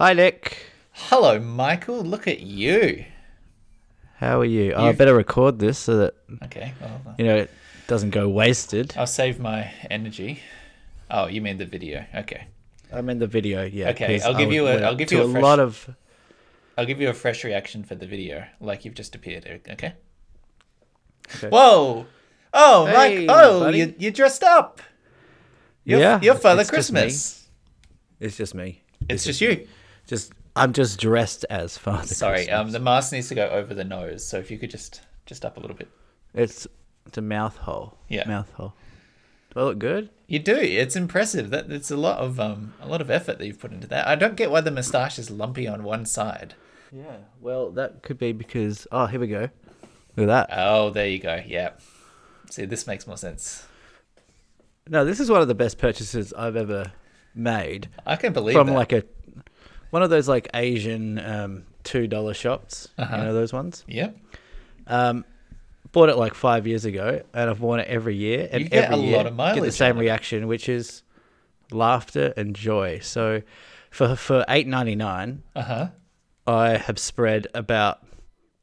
Hi, Nick. Hello, Michael. Look at you. How are you? Oh, I better record this so that Okay, well, you know it doesn't go wasted. I'll save my energy. Oh, you mean the video? Okay, I'm in the video. Yeah. Okay, I'll give you a- I'll give you a fresh- lot of. I'll give you a fresh reaction for the video, like you've just appeared. Okay. Okay. Whoa! Oh, Hey, Mike! Oh, buddy. you you dressed up. You're, Yeah, you're Father it's just me. Christmas. It's just me. It's just you. Just I'm just dressed as Father. Sorry, Christmas. um, the mask needs to go over the nose. So if you could just just up a little bit. It's it's a mouth hole. Yeah. Mouth hole. Do I look good? You do. It's impressive. That it's a lot of um a lot of effort that you've put into that. I don't get why the moustache is lumpy on one side. Yeah. Well, that could be because oh, here we go. Look at that. Oh, there you go. Yeah. See, this makes more sense. No, this is one of the best purchases I've ever made. I can believe from that. like a one of those like Asian um, two dollar shops. Uh-huh. You know those ones. Yep. Um, bought it like five years ago, and I've worn it every year. And You get every a year lot of mileage get the same reaction, which is laughter and joy. So for for eight ninety nine, Uh huh. I have spread about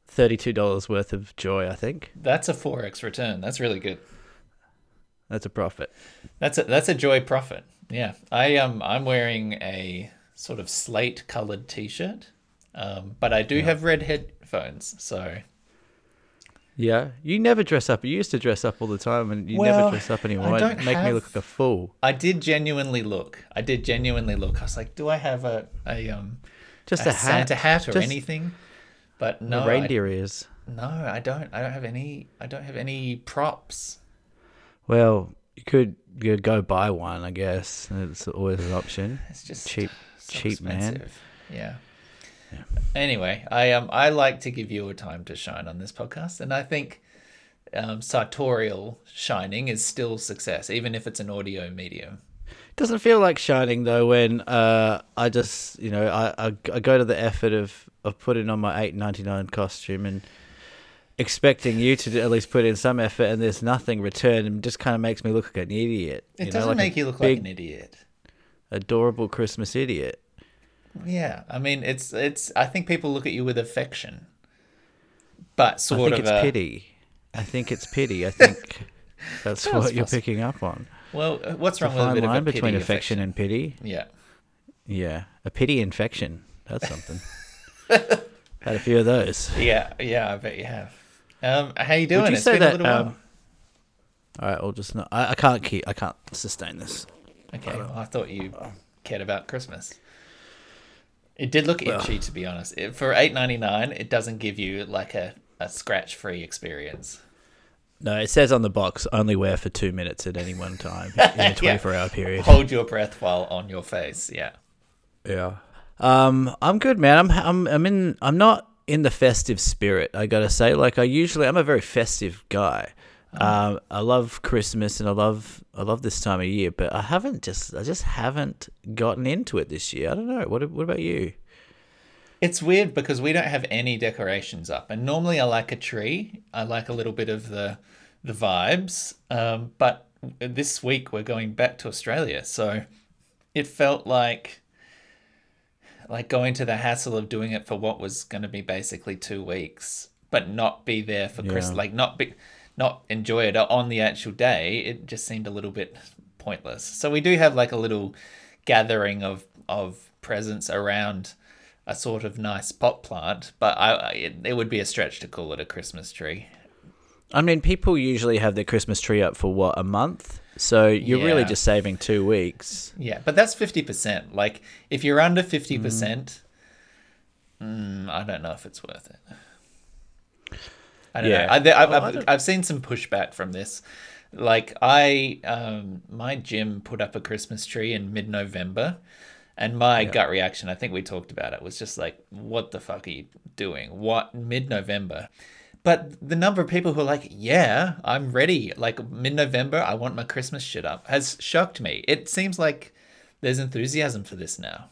thirty two dollars worth of joy. I think That's a four x return. That's really good. that's a profit. That's a that's a joy profit. Yeah. I um I'm wearing a sort of slate colored t shirt. Um, but I do have red headphones, so Yeah, you never dress up. You used to dress up all the time, and you Well, never dress up anymore. I It don't make me look like a fool. I did genuinely look. I did genuinely look. I was like, do I have a a um Just a, a, hat, Santa hat or Just anything? But no, I- reindeer ears. no, I don't. I don't have any. I don't have any props. Well, you could you could go buy one, I guess. It's always an option. It's just cheap, so cheap man. expensive. Yeah. Anyway, I um I like to give you a time to shine on this podcast, and I think um, sartorial shining is still success, even if it's an audio medium. Doesn't feel like shining though when uh, I just you know I, I I go to the effort of of putting on my eight ninety nine costume and expecting you to at least put in some effort and there's nothing returned and just kind of makes me look like an idiot. It doesn't like make you look big, like an idiot. Adorable Christmas idiot. Yeah, I mean, it's it's. I think people look at you with affection, but sort I think of it's a, pity. I think it's pity. I think that's what you're picking up on. Well, uh, what's a wrong with a fine bit of line a pity between affection and pity. Yeah. Yeah, a pity infection. That's something. Had a few of those. Yeah, yeah, I bet you have. Um, how you doing? Would you It's say been a that? little while. Um, all right, I'll just not. I, I can't keep. I can't sustain this. Okay, well, I thought you cared about Christmas. It did look Well- itchy, to be honest. It, for eight ninety nine, it doesn't give you like a, a scratch free experience. No, it says on the box only wear for two minutes at any one time in a 24 hour period. Hold your breath while on your face. Yeah. Yeah. Um, I'm good, man. I'm I'm I'm in. I'm not in the festive spirit. I gotta say, like I usually, I'm a very festive guy. Um, I love Christmas and I love I love this time of year, but I haven't just I just haven't gotten into it this year. I don't know. What what about you? It's weird because we don't have any decorations up, and normally I like a tree. I like a little bit of the the vibes. Um, but this week we're going back to Australia, so it felt like like going to the hassle of doing it for what was going to be basically two weeks, but not be there for. Yeah. Like not be not enjoy it on the actual day. It just seemed a little bit pointless. So we do have like a little gathering of of presents around a sort of nice pot plant, but I, I it, it would be a stretch to call it a Christmas tree. I mean, people usually have their Christmas tree up for what a month, so you're really just saving two weeks. Yeah, but that's fifty percent. Like if you're under fifty percent, mm, I don't know if it's worth it. I don't Yeah. know. I, I, I've, Well, I I've, I've seen some pushback from this. Like I, um, my gym put up a Christmas tree in mid-November, and my gut reaction, I think we talked about it, was just like, "What the fuck are you doing? What mid-November?" But the number of people who are like, "Yeah, I'm ready," like mid-November, I want my Christmas shit up, has shocked me. It seems like there's enthusiasm for this now.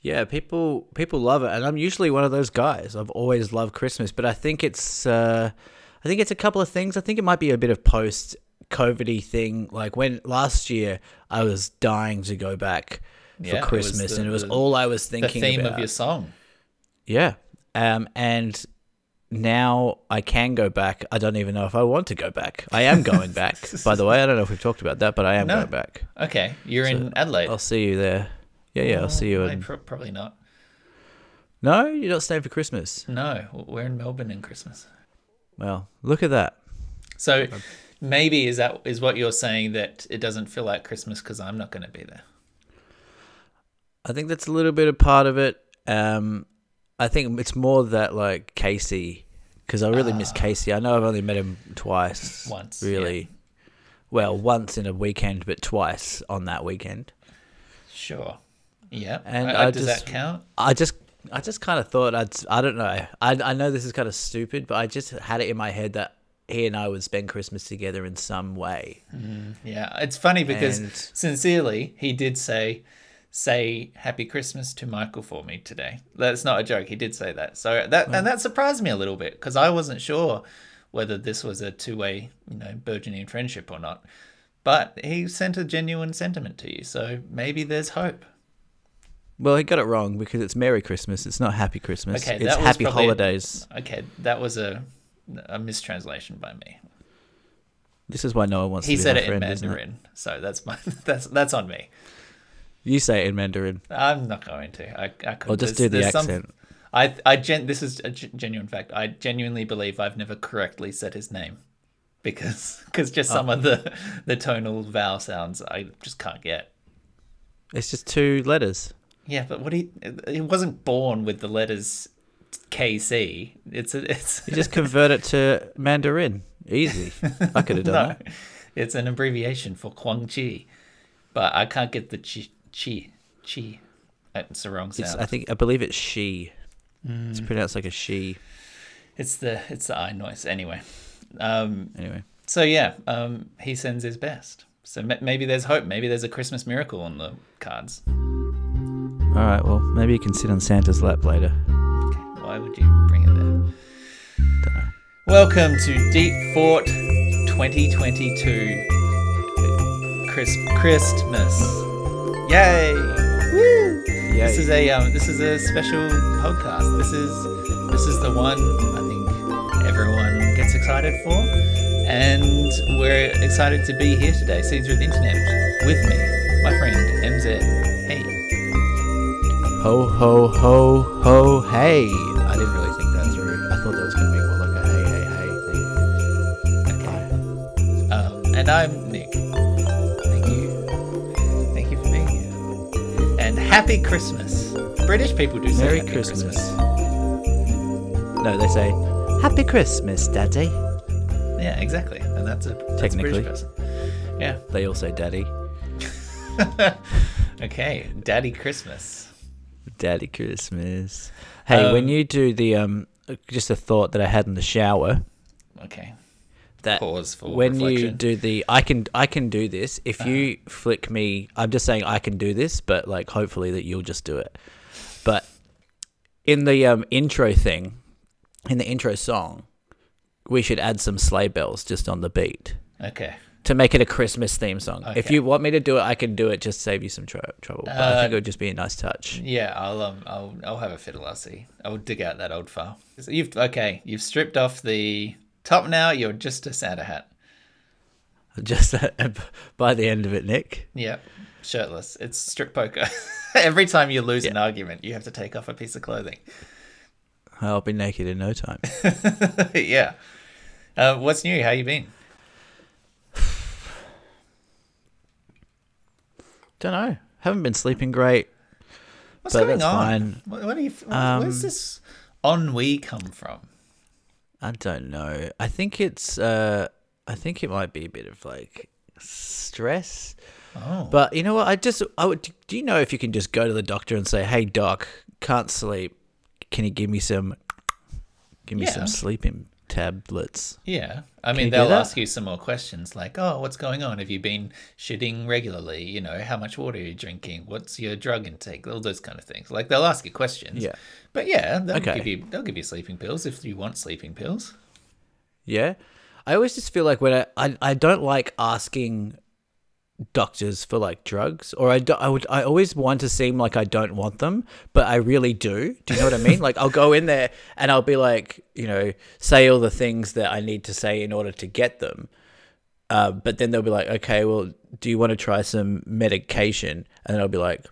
Yeah, people people love it, and I'm usually one of those guys. I've always loved Christmas, but I think it's uh, I think it's a couple of things. I think it might be a bit of post COVIDy thing. Like when last year, I was dying to go back Yeah, for it Christmas, the- and it was the- all I was The thinking theme about. of your song. Yeah. Um, and now I can go back. I don't even know if I want to go back. I am going back. By the way, I don't know if we've talked about that, but I am No. going back. Okay, you're in Adelaide. I'll see you there. Yeah, yeah, I'll see you. Oh, In... pro- probably not. No, you're not staying for Christmas. No, we're in Melbourne in Christmas. Well, look at that. So maybe is that is what you're saying that it doesn't feel like Christmas because I'm not going to be there. I think that's a little bit of part of it. Um, I think it's more that like Casey, because I really miss Casey. I know I've only met him twice. Ah. Once, really. Well, once in a weekend, but twice on that weekend. Sure. Yeah. And Uh, I does just- that count? I just I just kind of thought I'd I don't know. I I know this is kind of stupid, but I just had it in my head that he and I would spend Christmas together in some way. Yeah. It's funny because And- sincerely, he did say, "Say Happy Christmas to Michael for me today." That's not a joke. He did say that. So that and that surprised me a little bit because I wasn't sure whether this was a two-way, you know, burgeoning friendship or not. But he sent a genuine sentiment to you, so maybe there's hope. Well, he got it wrong because it's Merry Christmas. It's not Happy Christmas. Okay, it's Happy Holidays. Okay, that was a a mistranslation by me. This is why no one wants He to be said it friend, in isn't it? In Mandarin, so that's my that's that's on me. You say it in Mandarin, I'm not going to. I, I could. or just there's- do the there's some- accent. I I gen, this is a genuine fact. I genuinely believe I've never correctly said his name because because just some Oh. of the the tonal vowel sounds I just can't get. It's just two letters. Yeah, but what he he wasn't born with the letters KC. It's a, it's You just convert it to Mandarin. Easy. I could have done no, that. it's an abbreviation for Kwang Chi, but I can't get the chi chi chi. It's the wrong It's, sound. I think I believe it's she. Mm. It's pronounced like a she. It's the it's the I noise anyway. Um, Anyway, so yeah, um, he sends his best. So maybe there's hope. Maybe there's a Christmas miracle on the cards. All right. Well, maybe you can sit on Santa's lap later. Okay, why would you bring it there? Welcome to Deep Fort 2022 Chris- Christmas. Yay! Woo! Yay. This is a um, this is a special podcast. This is this is the one I think everyone gets excited for, and we're excited to be here today. Seen through the internet with me, my friend MZ. Ho ho ho ho hey! I didn't really think that through. I thought that was going to be more like a hey hey hey thing. okay. Um, and I'm Nick. Thank you, thank you for being here. And happy Christmas. British people do say Merry Happy Christmas. No, they say Happy Christmas, Daddy. Yeah, exactly. And that's a that's a Technically. British person. Yeah. They all say Daddy. Okay, Daddy Christmas. Daddy Christmas. Hey, Um, when you do the um, just a thought that I had in the shower Okay. that Pause for when you do the I can I can do this. If you flick me, I'm just saying I can do this, but like hopefully that you'll just do it. But in the um intro thing, in the intro song, we should add some sleigh bells just on the beat Okay. To make it a Christmas theme song. If you want me to do it, I can do it. Just save you some tr- trouble. But I Uh, think it would just be a nice touch. Yeah, I'll um I'll I'll have a fiddle, I'll see. I'll dig out that old file. So you've okay, you've stripped off the top now, you're just a Santa hat. Just by the end of it, Nick. Yeah, Shirtless. It's strip poker. Every time you lose an argument, you have to take off a piece of clothing. I'll be naked in no time. yeah. Uh, what's new? How you been? Don't know. Haven't been sleeping great. What's going on? fine. What, what are you, Um, where's this ennui come from? I don't know. I think it's. Uh, I think it might be a bit of like stress. Oh. But you know what? I just. I would. Do you know if you can just go to the doctor and say, "Hey, doc, can't sleep. Can you give me some? Give me Yeah. some sleeping tablets." Yeah. I mean, they'll ask you some more questions like, oh, what's going on? Have you been shitting regularly? You know, how much water are you drinking? What's your drug intake? All those kind of things. Like, they'll ask you questions. Yeah. But yeah, they'll, Okay. give you, they'll give you sleeping pills if you want sleeping pills. Yeah. I always just feel like when I, I, I don't like asking doctors for like drugs, or I, do, I would I always want to seem like I don't want them, but I really do. Do you know what I mean? like I'll go in there and I'll be like, you know, say all the things that I need to say in order to get them. Uh, but then they'll be like, okay, well, do you want to try some medication? And then I'll be like,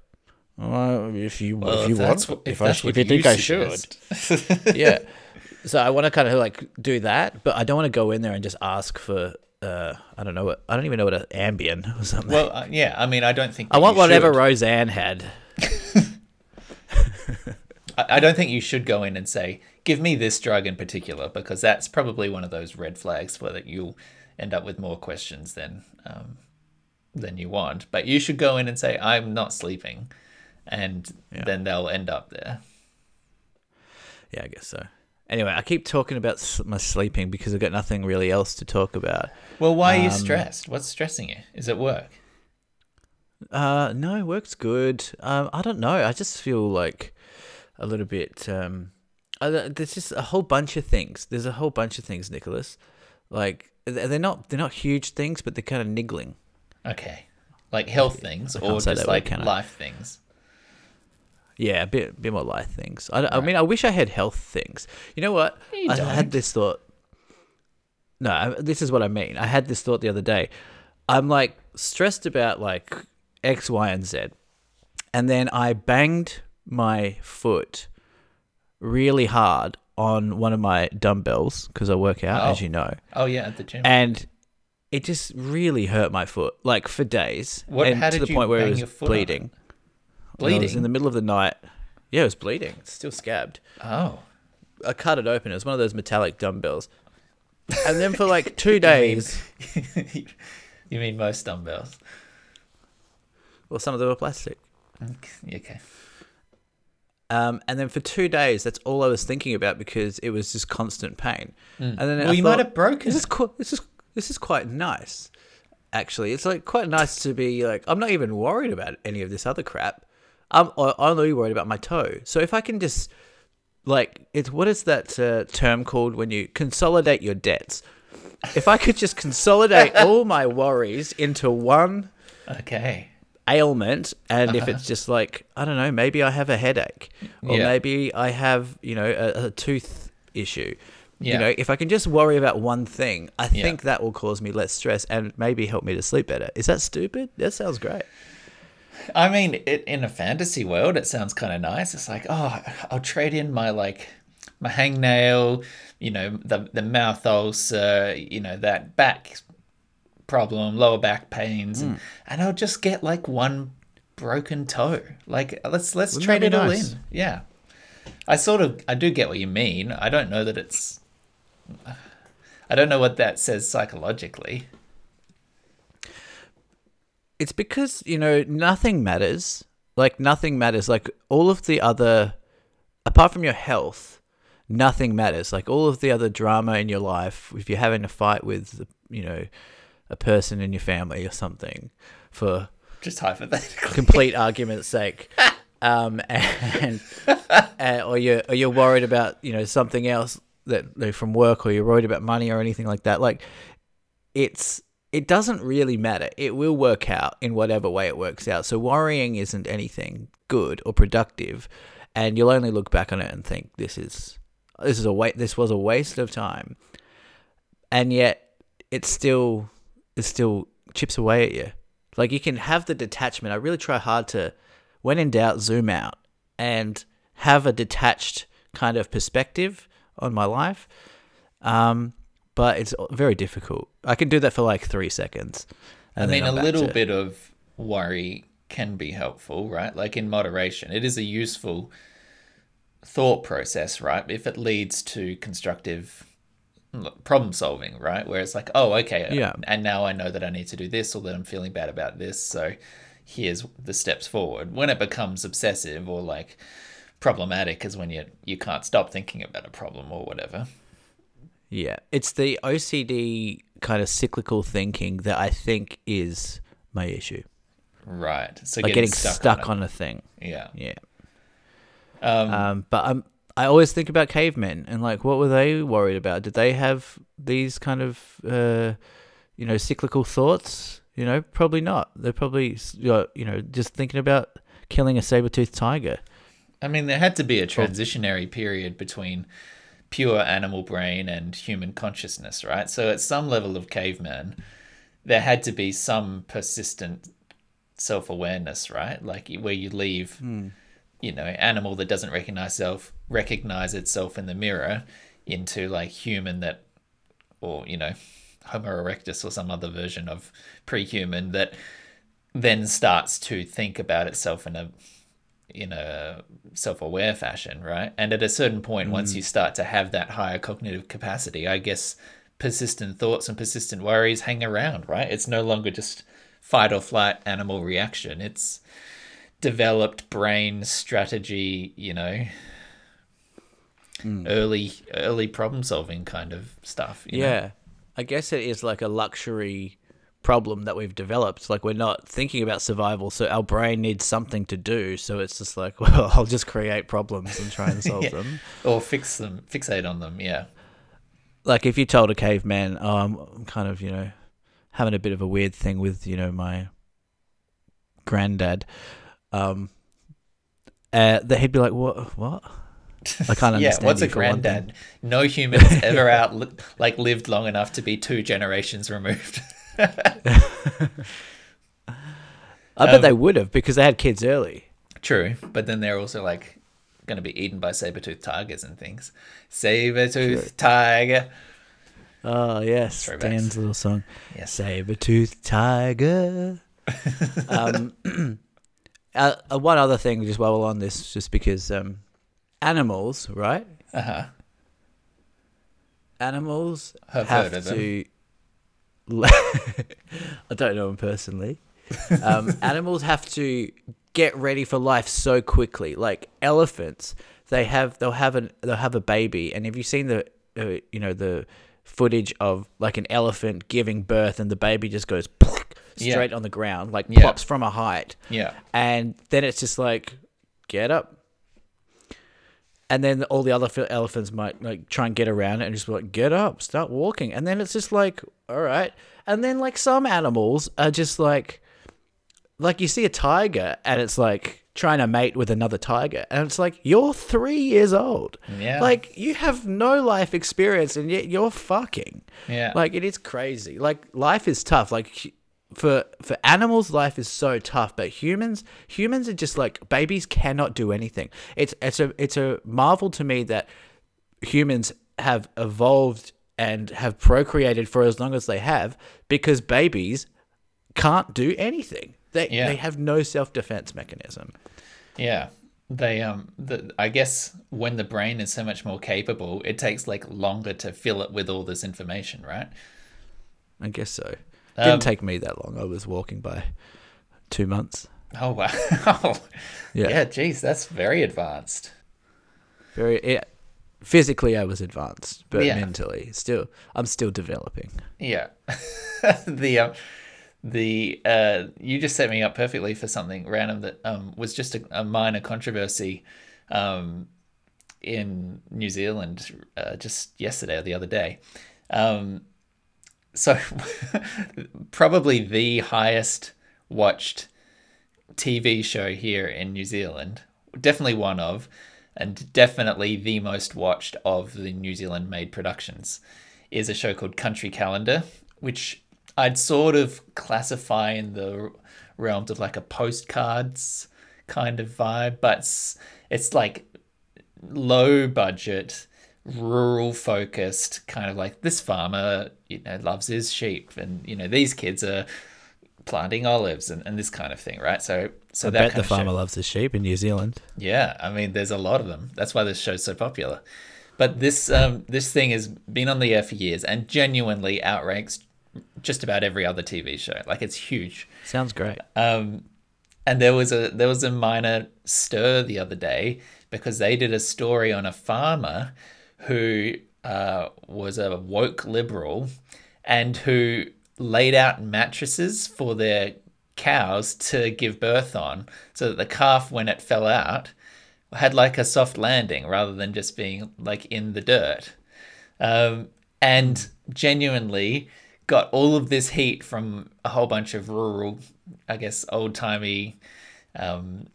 well, if you Well, if you want, what- if, if I if what you think you I should, yeah. So I want to kind of like do that, but I don't want to go in there and just ask for uh I don't know what I don't even know what an Ambien or something. Well, uh, yeah. I mean, I don't think I want whatever should. Roseanne had. I I don't think you should go in and say, "Give me this drug in particular," because that's probably one of those red flags for that you'll end up with more questions than um, than you want. But you should go in and say, "I'm not sleeping," and then they'll end up there. Yeah, I guess so. Anyway, I keep talking about my sleeping because I've got nothing really else to talk about. Well, why are Um, you stressed? What's stressing you? Is it work? Uh, no, work's good. Um, I don't know. I just feel like a little bit. Um, I, there's just a whole bunch of things. There's a whole bunch of things, Nicholas. Like they're not they're not huge things, but they're kind of niggling. Okay, like health things or just word, like life things. Yeah, a bit, bit more life things. I, I mean, I wish I had health things. You know what? You I don't. had this thought. No, this is what I mean. I had this thought the other day. I'm like stressed about like X, Y, and Z, and then I banged my foot really hard on one of my dumbbells because I work out, as Oh. you know, Oh yeah, at the gym. and it just really hurt my foot, like for days, What- and to the point where it was bleeding. it? Bleeding. When I was in the middle of the night. Yeah, it was bleeding. It's still scabbed. oh, I cut it open. It was one of those metallic dumbbells. And then for like two days, you mean most dumbbells? well, some of them were plastic. Okay. Um, and then for two days, that's all I was thinking about because it was just constant pain. And then. Well, I you thought, might have broken. This is cool. This is this is quite nice. Actually, it's like quite nice to be like I'm not even worried about any of this other crap. I'm I'm only worried about my toe. So if I can just like it's what is that uh, term called when you consolidate your debts? If I could just consolidate all my worries into one Okay. ailment and if it's just like i don't know maybe i have a headache or Yeah. maybe i have you know a, a tooth issue Yeah. you know if i can just worry about one thing i Yeah. think that will cause me less stress and maybe help me to sleep better is that stupid that sounds great I mean, it, in a fantasy world, it sounds kind of nice. It's like, oh, I'll trade in my like my hangnail, you know, the the mouth ulcer, you know, that back problem, lower back pains, Hmm. and, and I'll just get like one broken toe. Like let's let's Wouldn't trade it be all in. Yeah, I sort of I do get what you mean. I don't know that it's. I don't know what that says psychologically. It's because you know nothing matters. Like nothing matters. Like all of the other apart from your health nothing matters. Like all of the other drama in your life if you're having a fight with you know a person in your family or something for Just hypothetically. complete argument's sake um and, and or you're or you're worried about you know something else that from work or you're worried about money or anything like that. Like it's it doesn't really matter. It will work out in whatever way it works out. So worrying isn't anything good or productive, and you'll only look back on it and think this is this is a wa- this was a waste of time, and yet it still it still chips away at you. Like you can have the detachment. I really try hard to, when in doubt, zoom out and have a detached kind of perspective on my life. Um, but it's very difficult. I can do that for like three seconds. I mean, a little bit of worry can be helpful, right? Like in moderation, it is a useful thought process, right? If it leads to constructive problem solving, right? Where it's like, oh, okay, Yeah. and now I know that I need to do this or that I'm feeling bad about this. So here's the steps forward. When it becomes obsessive or like problematic is when you you can't stop thinking about a problem or whatever. Yeah, it's the OCD kind of cyclical thinking that I think is my issue. Right. So Like getting stuck, stuck, on, on, a thing. Yeah. Yeah. Um, Um, but I'm I always think about cavemen and like what were they worried about? Did they have these kind of uh, you know cyclical thoughts You know, probably not. They're probably you know just thinking about killing a saber toothed tiger. I mean, there had to be a transitionary period between pure animal brain and human consciousness, right? So at some level of caveman, there had to be some persistent self awareness, right? Like where you leave, Hmm. you know, animal that doesn't recognize self recognize itself in the mirror into like human that, or you know, Homo erectus or some other version of pre-human that then starts to think about itself in a in a self-aware fashion, right? And at a certain point, once mm. you start to have that higher cognitive capacity, I guess persistent thoughts and persistent worries hang around, right? It's no longer just fight or flight animal reaction. It's developed brain strategy, you know, mm. early early problem solving kind of stuff. you know? Yeah. I guess it is like a luxury problem that we've developed. Like we're not thinking about survival, so our brain needs something to do. So it's just like, well, I'll just create problems and try and solve Yeah. them. Or fix them, fixate on them. Yeah. Like if you told a caveman, oh, I'm, kind of, you know, having a bit of a weird thing with, you know, my granddad, um, uh, that he'd be like, what? What? I can't yeah. understand. What's a granddad? No humans ever out like lived long enough to be two generations removed. I bet Um, they would have because they had kids early. True, but then they're also like going to be eaten by saber-toothed tigers and things. Saber-toothed tiger. Oh yes, Throwbacks. Dan's little song. Yes. Saber-toothed tiger. um, uh, uh, one other thing, just while we're on this, just because um, animals, right? Uh huh. Animals Have have heard of them. I don't know him personally. Um, animals have to get ready for life so quickly. Like elephants, they have they'll have an they'll have a baby, and have you seen the uh, you know the footage of like an elephant giving birth, and the baby just goes Yeah. straight on the ground, like Yeah. plops from a height, Yeah. and then it's just like get up. And then all the other elephants might like try and get around it and just be like, get up, start walking. And then it's just like, all right. And then like some animals are just like, like you see a tiger and it's like trying to mate with another tiger. And it's like, you're three years old. Yeah. Like you have no life experience and yet you're fucking. Yeah. Like it is crazy. Like life is tough. Like for for animals, life is so tough. But humans, humans are just like babies cannot do anything. It's it's a it's a marvel to me that humans have evolved and have procreated for as long as they have because babies can't do anything. They Yeah. they have no self defense mechanism. Yeah. They um the I guess when the brain is so much more capable, it takes like longer to fill it with all this information, right? I guess so. Um, Didn't take me that long. I was walking by two months. Oh wow. Yeah. yeah, geez, that's very advanced. Very it, physically, I was advanced, but Yeah. mentally, still, I'm still developing. Yeah. the um the uh you just set me up perfectly for something random that um was just a, a minor controversy um in New Zealand uh, just yesterday or the other day. Um so probably the highest watched TV show here in New Zealand, definitely one of, and definitely the most watched of the New Zealand made productions, is a show called Country Calendar, which I'd sort of classify in the realms of like a postcards kind of vibe, but it's, it's like low budget, rural focused, kind of like this farmer, you know, loves his sheep, and you know, these kids are planting olives and, and this kind of thing, right? So, so I that bet the of show- farmer loves his sheep in New Zealand. yeah, I mean, there's a lot of them. That's why this show's so popular. But this um, this thing has been on the air for years and genuinely outranks just about every other TV show. Like it's huge. Sounds great. Um, and there was a there was a minor stir the other day because they did a story on a farmer who uh, was a woke liberal and who laid out mattresses for their cows to give birth on so that the calf when it fell out had like a soft landing rather than just being like in the dirt. Um, and genuinely got all of this heat from a whole bunch of rural, I guess, old timey um,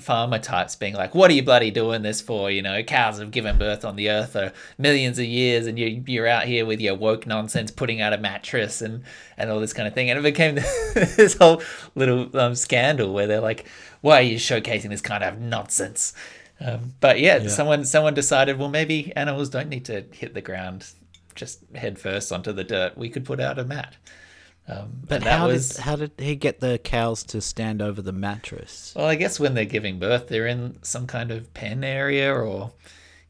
farmer types being like, "What are you bloody doing this for?" You know, cows have given birth on the earth for millions of years, and you you're out here with your woke nonsense, putting out a mattress and and all this kind of thing, and it became this whole little um, scandal where they're like, "Why are you showcasing this kind of nonsense?" Um, but yeah, Yeah. someone someone decided, well, maybe animals don't need to hit the ground just head first onto the dirt. We could put out a mat. Um, But how was did how did he get the cows to stand over the mattress? well, I guess when they're giving birth, they're in some kind of pen area, or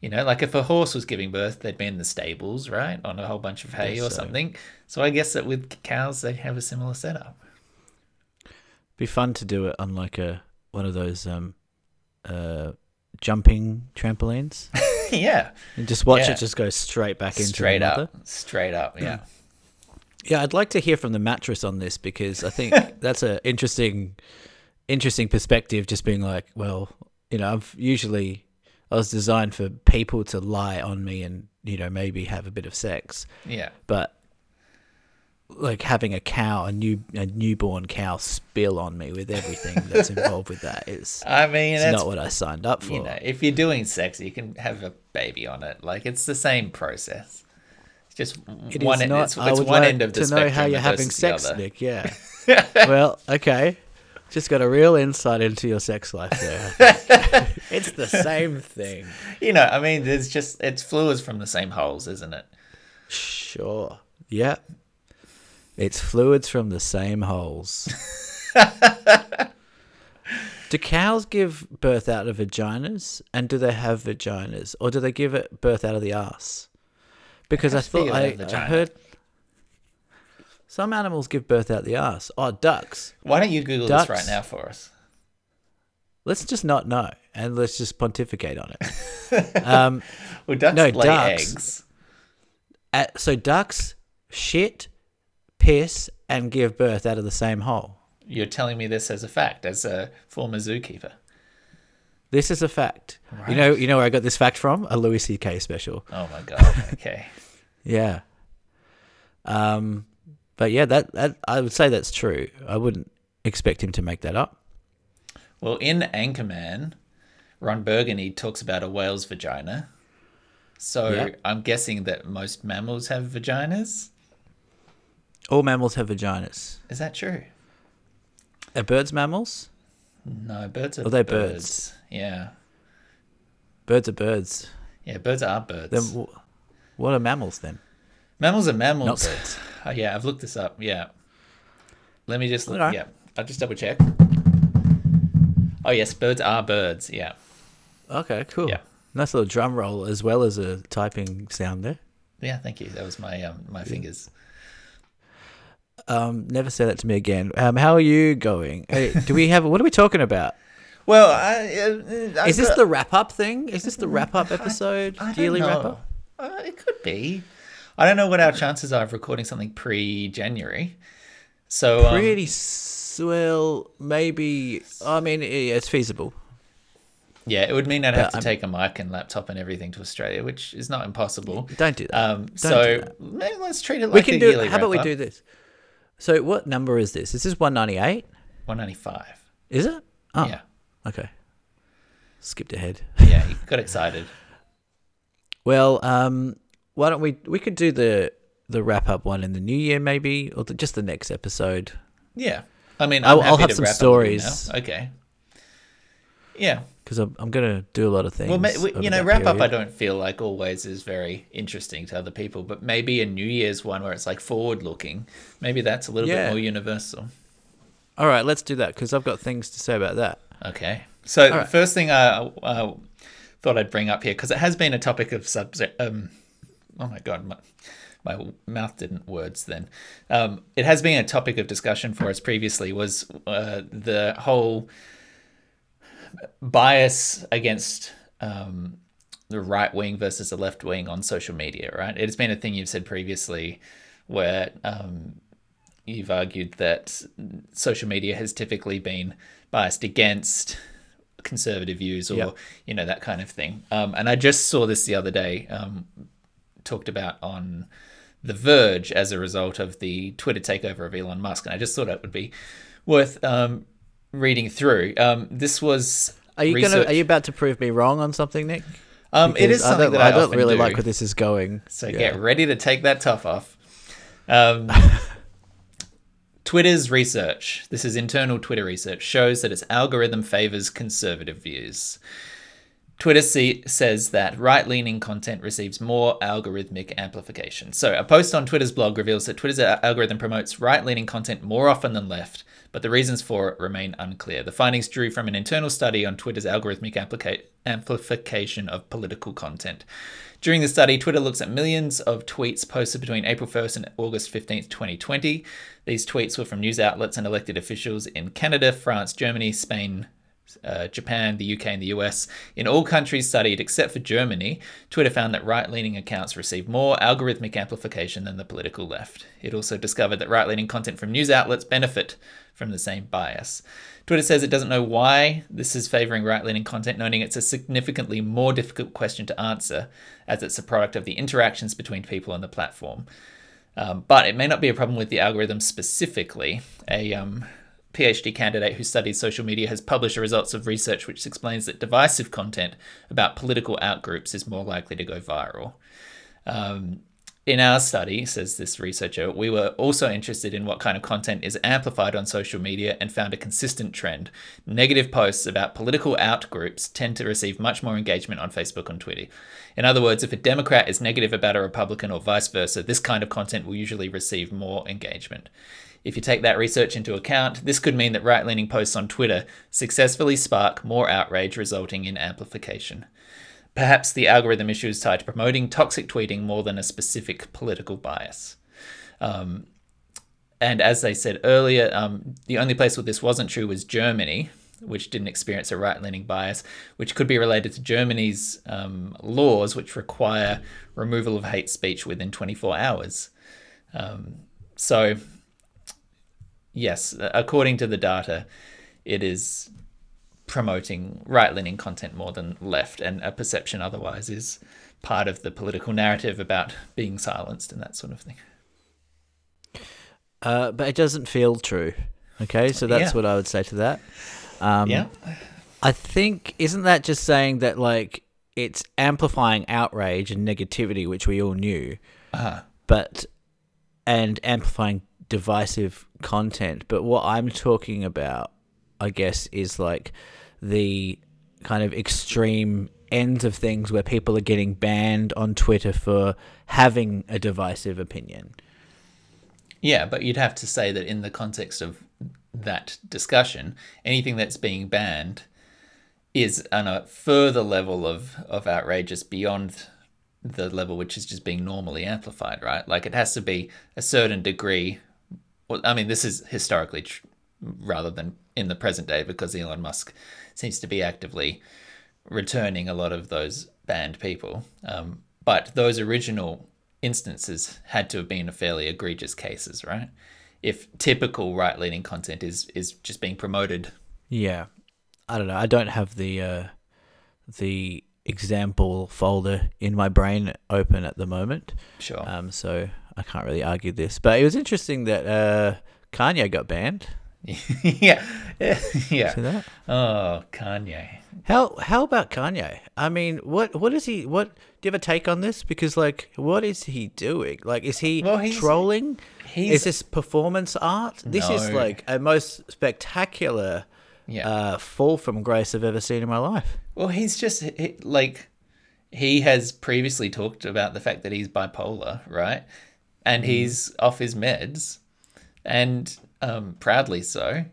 you know, like if a horse was giving birth, they'd be in the stables, right, on a whole bunch of hay or so. something. So I guess that with cows, they have a similar setup. Be fun to do it on like a one of those um uh jumping trampolines yeah, and just watch Yeah. it just go straight back into straight the mother. straight up, yeah. Yeah, I'd like to hear from the mattress on this because I think that's an interesting, interesting perspective. Just being like, well, you know, I've usually I was designed for people to lie on me and you know maybe have a bit of sex, Yeah. but like having a cow, a new a newborn cow, spill on me with everything that's involved with that is I mean, it's not what I signed up for. you know, if you're doing sex, you can have a baby on it. Like it's the same process. It's just It one. end, not. it's, I it's would one like end of the to know spectrum how you're having sex. Nick. Yeah. well, okay. Just got a real insight into your sex life there. it's the same thing. You know, I mean, there's just it's fluids from the same holes, isn't it? Sure. Yeah. It's fluids from the same holes. do cows give birth out of vaginas? And do they have vaginas? Or do they give it birth out of the ass? Because I have to be thought I, I heard some animals give birth out the ass. Oh, ducks. Why don't you Google Ducks. this right now for us? Let's just not know and let's just pontificate on it. um, Well, ducks No, lay ducks. eggs. at, so ducks shit, piss, and give birth out of the same hole. You're telling me this as a fact, as a former zookeeper. This is a fact. You know, you know where I got this fact from? A Louis C.K. special. Oh my god. Okay. Yeah. Um, but yeah, that, that I would say that's true. I wouldn't expect him to make that up. Well, in Anchorman, Ron Burgundy talks about a whale's vagina. So. I'm guessing that most mammals have vaginas. All mammals have vaginas. Is that true? Are birds mammals? No, birds are Are they birds. birds? Yeah. Birds are birds. Yeah, birds are birds. Then wh- what are mammals then? mammals are mammals. Not birds. Oh, yeah, I've looked this up. Yeah. Let me just look. Yeah, I'll just double check. Oh, yes, birds are birds. Yeah. Okay, cool. Yeah. Nice little drum roll as well as a typing sound there. Yeah, thank you. That was my um, my fingers. Um, never say that to me again. Um, how are you going? Hey, do we have? What are we talking about? Well, I, uh, Is this the wrap up thing? Is this the wrap up episode? I don't Yearly wrap up? Uh, it could be. I don't know what our chances are of recording something pre-January. So um, Pretty s- well, maybe. I mean, it's feasible. yeah, it would mean I'd have But to I'm- take a mic and laptop and everything to Australia, which is not impossible. Don't do that. Um, do so that. maybe let's treat it like we can do. How about we do this? So, what number is this? Is this one ninety eight? 195. Is it? Oh, Yeah, Okay. Skipped ahead. yeah, you got excited. Well, um, why don't we? We could do the the wrap up one in the new year, maybe, or the, just the next episode. Yeah, I mean, I'll- I'm I'll have some stories. Okay. Yeah, because I'm, I'm gonna do a lot of things. well, ma- we- you know, wrap up. I don't feel like always is very interesting to other people, but maybe a New Year's one where it's like forward looking. Maybe that's a little Yeah. bit more universal. All right, let's do that because I've got things to say about that. Okay. So the first thing I uh, thought I'd bring up here because it has been a topic of subject. Um, oh my god, my, my mouth didn't words then. Um, it has been a topic of discussion for us previously. Was uh, the whole bias against um, the right wing versus the left wing on social media, right? It's been a thing you've said previously where um, you've argued that social media has typically been biased against conservative views or Yep. you know that kind of thing um, and i just saw this the other day um, talked about on The Verge as a result of the Twitter takeover of Elon Musk. And I just thought it would be worth um, reading through. Um, this was. Are you research- gonna? Are you about to prove me wrong on something, Nick? Um, it is I something don't, that I, I don't really do. like where this is going. So Yeah. get ready to take that tough off. Twitter's research, this is internal Twitter research, shows that its algorithm favors conservative views. Twitter see, says that right leaning content receives more algorithmic amplification. So, a post on Twitter's blog reveals that Twitter's algorithm promotes right leaning content more often than left, but the reasons for it remain unclear. The findings drew from an internal study on Twitter's algorithmic amplica- amplification of political content. During the study, Twitter looks at millions of tweets posted between April 1st and August 15th, 2020. These tweets were from news outlets and elected officials in Canada, France, Germany, Spain, uh, Japan, the UK, and the US. In all countries studied except for Germany, Twitter found that right leaning accounts receive more algorithmic amplification than the political left. It also discovered that right leaning content from news outlets benefit from the same bias. Twitter says it doesn't know why this is favoring right leaning content, noting it's a significantly more difficult question to answer as it's a product of the interactions between people on the platform. Um, but it may not be a problem with the algorithm specifically. A um, PhD candidate who studies social media has published the results of research which explains that divisive content about political outgroups is more likely to go viral. Um, in our study, says this researcher, we were also interested in what kind of content is amplified on social media and found a consistent trend. Negative posts about political out groups tend to receive much more engagement on Facebook and Twitter. In other words, if a Democrat is negative about a Republican or vice versa, this kind of content will usually receive more engagement. If you take that research into account, this could mean that right leaning posts on Twitter successfully spark more outrage, resulting in amplification. Perhaps the algorithm issue is tied to promoting toxic tweeting more than a specific political bias. Um, and as they said earlier, um, the only place where this wasn't true was Germany, which didn't experience a right leaning bias, which could be related to Germany's um, laws, which require removal of hate speech within 24 hours. Um, so, yes, according to the data, it is promoting right leaning content more than left, and a perception otherwise is part of the political narrative about being silenced and that sort of thing. Uh, but it doesn't feel true. Okay, so that's Yeah. what I would say to that. Um, yeah. I think isn't that just saying that like it's amplifying outrage and negativity, which we all knew, Uh-huh. but and amplifying divisive content. But what I'm talking about, I guess, is like the kind of extreme ends of things where people are getting banned on Twitter for having a divisive opinion. Yeah, but you'd have to say that in the context of that discussion, anything that's being banned is on a further level of, of outrageous beyond the level which is just being normally amplified, right? Like it has to be a certain degree. Well, I mean, this is historically tr- rather than in the present day because Elon Musk seems to be actively returning a lot of those banned people. Um, but those original instances had to have been fairly egregious cases, right? If typical right leaning content is is just being promoted. Yeah, I don't know. I don't have the uh, the example folder in my brain open at the moment, Sure. um, so I can't really argue this. But it was interesting that uh, Kanye got banned. yeah. yeah. See that? Oh, Kanye. How how about Kanye? I mean, what what is he? What do you have a take on this? Because like, what is he doing? Like, is he Well, he's- trolling? he's- is this performance art? This is like a most spectacular Yeah. uh, fall from grace I've ever seen in my life. Well, he's just he, like he has previously talked about the fact that he's bipolar, right? And he's off his meds, and um, proudly so.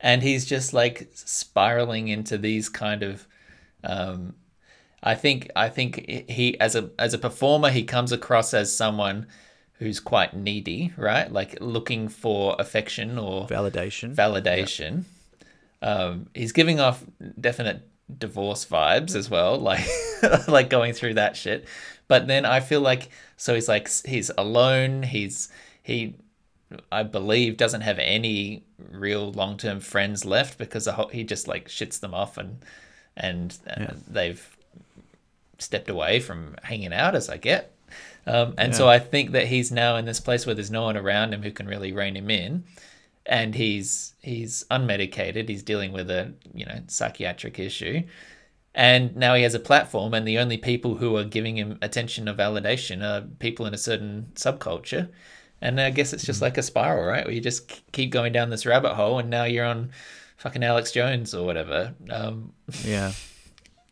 And he's just like spiraling into these kind of. Um, I think I think he as a as a performer he comes across as someone who's quite needy, right? Like looking for affection or Validation. validation. Um, he's giving off definite divorce vibes as well, like like going through that shit. But then I feel like so he's like he's alone. He's he, I believe, doesn't have any real long term friends left because the whole, he just like shits them off and and uh, they've stepped away from hanging out as I get. Um, and so I think that he's now in this place where there's no one around him who can really rein him in, and he's he's unmedicated. He's dealing with a you know psychiatric issue, and now he has a platform, and the only people who are giving him attention or validation are people in a certain subculture. And I guess it's just like a spiral, right? Where you just keep going down this rabbit hole, and now you're on fucking Alex Jones or whatever. Um, Yeah.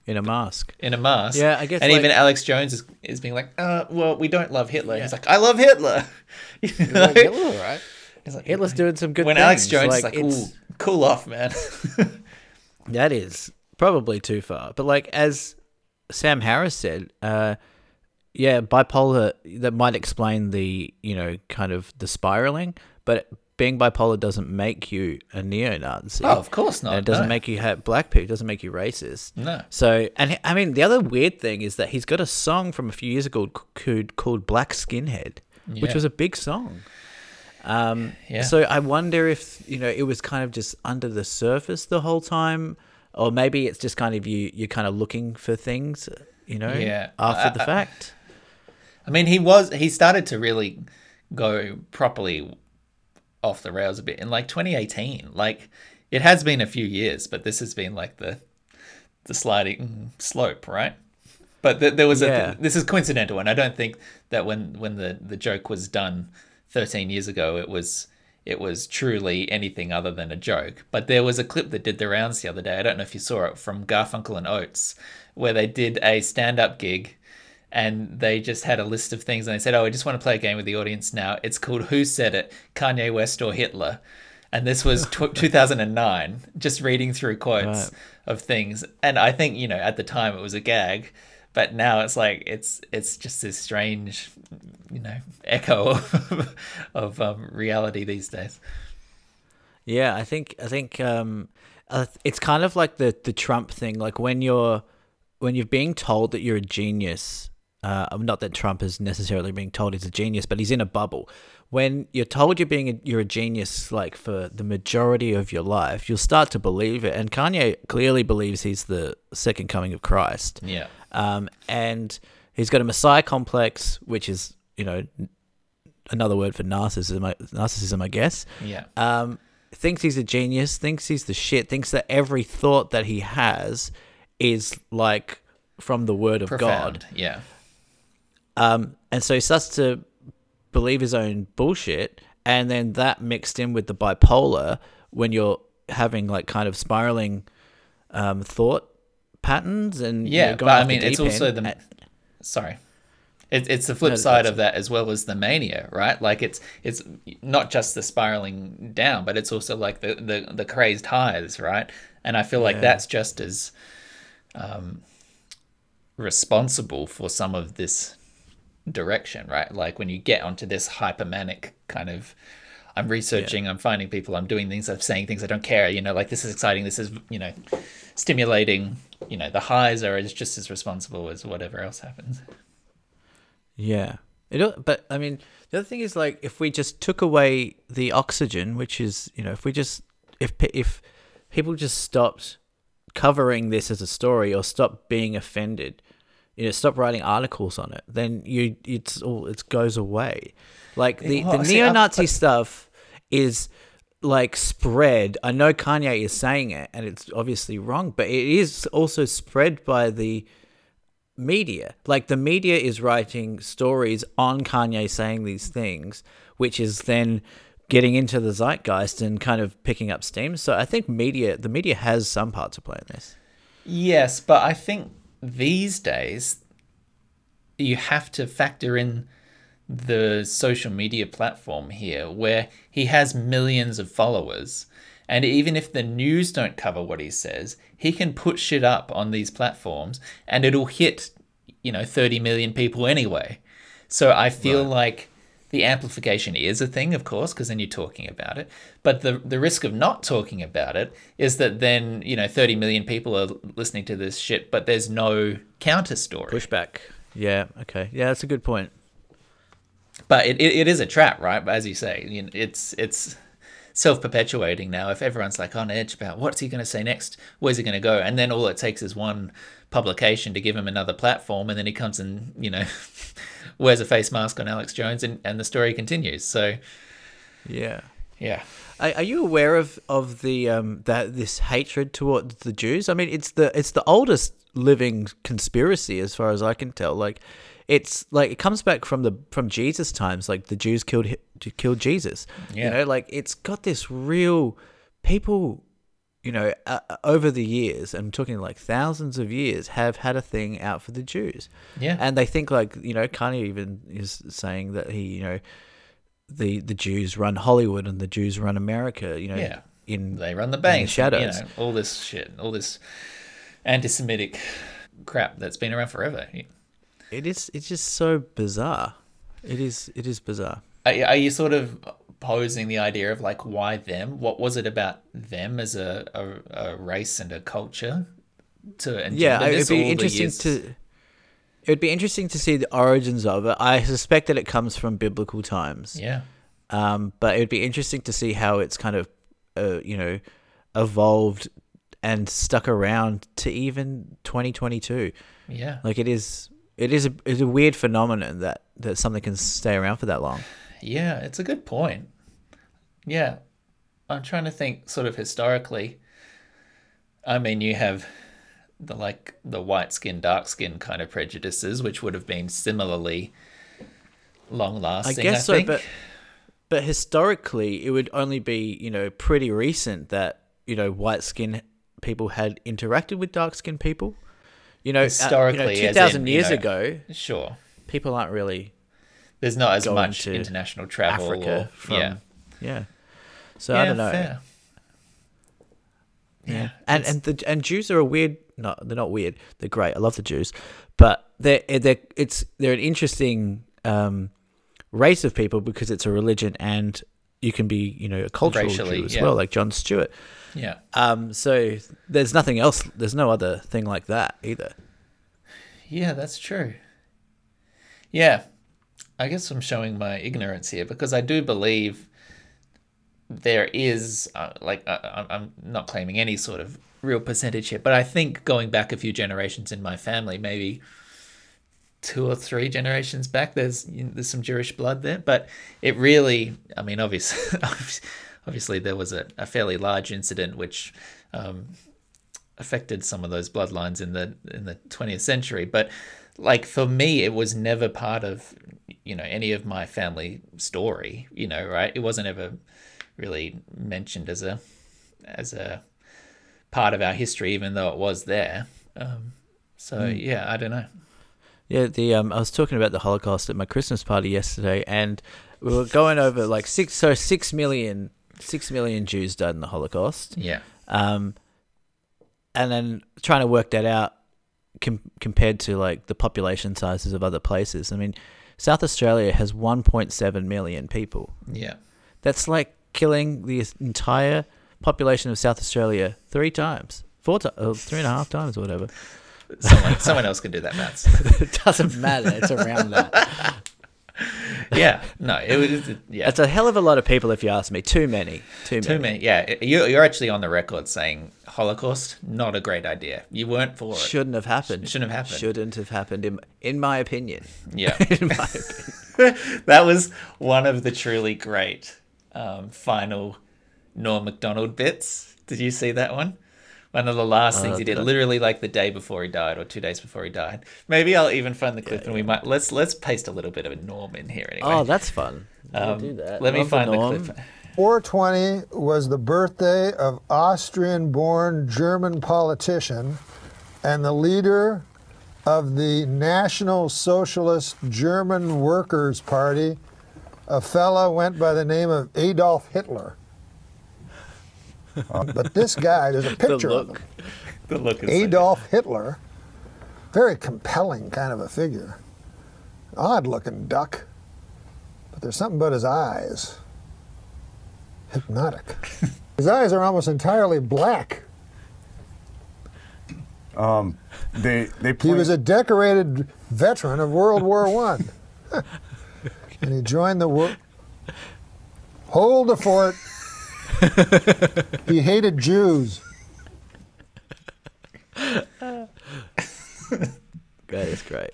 In a mask. in a mask. Yeah, I guess, And like- even Alex Jones is, is being like, uh, well, we don't love Hitler. He's like, I love Hitler. You know? Hitler, right? He's like, Hitler's doing some good things. when things. Alex Jones like, is like, it's- ooh, cool off, man. That is probably too far. But like as Sam Harris said, uh, yeah, bipolar that might explain the you know kind of the spiraling, but being bipolar doesn't make you a neo-Nazi. oh, of course not. And it doesn't no. make you have black people. It doesn't make you racist. No. So, and he- I mean, the other weird thing is that he's got a song from a few years ago called, called "Black Skinhead," which was a big song. Um, Yeah. So I wonder if you know it was kind of just under the surface the whole time, or maybe it's just kind of you you're kind of looking for things, you know, Yeah. after the I- I- fact. I mean, he was he started to really go properly off the rails a bit in like 2018. Like it has been a few years, but this has been like the the sliding slope, right? But th- there was Yeah. a this is coincidental, and I don't think that when when the the joke was done 13 years ago, it was it was truly anything other than a joke. But there was a clip that did the rounds the other day. I don't know if you saw it from Garfunkel and Oates, where they did a stand up gig and they just had a list of things and they said, "Oh, I just want to play a game with the audience now. It's called Who Said It? Kanye West or Hitler?" And this was tw 2009. Just reading through quotes Right. of things, and I think you know at the time it was a gag, but now it's like it's it's just this strange, you know, echo of, of um, reality these days. Yeah, I think I think um, uh, it's kind of like the the Trump thing. Like when you're when you're being told that you're a genius. Uh, not that Trump is necessarily being told he's a genius, but he's in a bubble. When you're told you're being a, you're a genius, like for the majority of your life, you'll start to believe it. And Kanye clearly believes he's the second coming of Christ. Yeah, Um, and he's got a messiah complex, which is you know another word for narcissism. I- Narcissism, I guess yeah, um, thinks he's a genius, thinks he's the shit, thinks that every thought that he has is like from the word of God. Yeah, Um, and so he starts to believe his own bullshit, and then that mixed in with the bipolar when you're having like kind of spiraling um, thought patterns and yeah. you're But I mean, it's also the sorry. It, it's the flip No, side of that as well as the mania, right? Like it's it's not just the spiraling down, but it's also like the the, the crazed highs, right? And I feel like Yeah. that's just as um, responsible for some of this direction, right? Like when you get onto this hypermanic kind of I'm researching, I'm finding people, I'm doing things, I'm saying things I don't care, you know, like this is exciting, this is, you know, stimulating, you know, the highs are just as responsible as whatever else happens. Yeah. It, but I mean, the other thing is like if we just took away the oxygen, which is you know, if we just if if people just stopped covering this as a story or stopped being offended, you know, stop writing articles on it, then you it's all it goes away. Like the Well, the neo-Nazi stuff is like spread. I know Kanye is saying it, and it's obviously wrong, but it is also spread by the media. Like the media is writing stories on Kanye saying these things, which is then getting into the zeitgeist and kind of picking up steam. So I think media, the media has some part to play in this. Yes, but I think these days you have to factor in the social media platform here where he has millions of followers. And even if the news don't cover what he says, he can put shit up on these platforms and it'll hit, you know, 30 million people anyway. So I feel like the amplification is a thing, of course, because then you're talking about it. But the the risk of not talking about it is that then you know 30 million people are listening to this shit, but there's no counter story. Pushback. Yeah. Okay. Yeah, that's a good point. But it, it, it is a trap, right? But as you say, you know, it's it's self perpetuating now. If everyone's like on edge about what's he going to say next, where's he going to go, and then all it takes is one publication to give him another platform, and then he comes and you know wears a face mask on Alex Jones, and, and the story continues. So, Yeah. yeah. Are, you aware of of the um that this hatred towards the Jews? I mean, it's the it's the oldest living conspiracy as far as I can tell. Like, it's like it comes back from the from Jesus times. Like the Jews killed killed Jesus. Yeah. You know, like it's got this real people. You know, uh, over the years, I'm talking like thousands of years, have had a thing out for the Jews. Yeah. and they think like you know, Kanye even is saying that he, you know, the the Jews run Hollywood and the Jews run America. You know, Yeah. in they run the bank. shadows. You know, all this shit, all this anti-Semitic crap that's been around forever. it is it's just so bizarre. It is it is bizarre. Are, are you sort of posing the idea of like why them? What was it about them as a, a, a race and a culture to Yeah, it'd be interesting to. It would be interesting to see the origins of it. I suspect that it comes from biblical times. Yeah, Um, but it would be interesting to see how it's kind of, uh, you know, evolved and stuck around to even 2022. yeah, Like it is, it is a, it's a weird phenomenon that that something can stay around for that long. yeah. It's a good point. Yeah, I'm trying to think sort of historically. I mean, you have the like the white skin, dark skin kind of prejudices, which would have been similarly long lasting. I guess so, think. but but historically, it would only be you know pretty recent that you know white skin people had interacted with dark skin people. You know, uh, Historically, you know, two thousand in, you years know, ago, sure, people aren't really there's not as much international travel. Africa or, from yeah, yeah. So I don't know. fair. Yeah, and and the and Jews are a weird. No, they're not weird. They're great. I love the Jews, but they're they're it's they're an interesting um, race of people because it's a religion and you can be you know a cultural Racially, Jew as yeah. well, like Jon Stewart. Yeah. Um, so there's nothing else. There's no other thing like that either. Yeah, that's true. Yeah. I guess I'm showing my ignorance here because I do believe there is, uh, like, uh, I'm- I'm not claiming any sort of real percentage here, but I think going back a few generations in my family, maybe two or three generations back, there's there's some Jewish blood there. But it really, I mean, obviously, obviously there was a, a fairly large incident which um, affected some of those bloodlines in the in the 20th century but like for me it was never part of you know any of my family story you know right it wasn't ever really mentioned as a as a part of our history even though it was there um so yeah i don't know Yeah, the um, I was talking about the Holocaust at my Christmas party yesterday, and we were going over like six. So six million, six million Jews died in the Holocaust. yeah um, and then trying to work that out com- compared to like the population sizes of other places. I mean, South Australia has 1.7 million people. yeah That's like killing the entire population of South Australia three times, four times, uh, three and a half times, or whatever. someone someone else can do that maths it doesn't matter. It's around that. yeah no it was yeah That's a hell of a lot of people, if you ask me. Too many. Too many. Too many. Yeah, you, you're actually on the record saying Holocaust not a great idea. You weren't for it. Shouldn't have happened. Shouldn't have happened. Shouldn't have happened. In, in my opinion. Yeah, in my opinion. that was one of the truly great um, final Norm Macdonald bits. Did you see that one? One of the last things he did, did I? literally like the day before he died or two days before he died. Maybe I'll even find the clip and we might let's let's paste a little bit of a Norm in here anyway. Oh, that's fun. Um, do that. Let me find the norm. clip. 420 was the birthday of Austrian born German politician and the leader of the National Socialist German Workers' Party, a fella went by the name of Adolf Hitler. Uh, but this guy, there's a The picture of him. look. The look is so good. Adolf Hitler, very compelling kind of a figure. Odd looking duck, but there's something about his eyes. Hypnotic. his eyes are almost entirely black. Um, they they He was a decorated veteran of World War One, and he joined the war. Hold the fort. he hated Jews. That is great.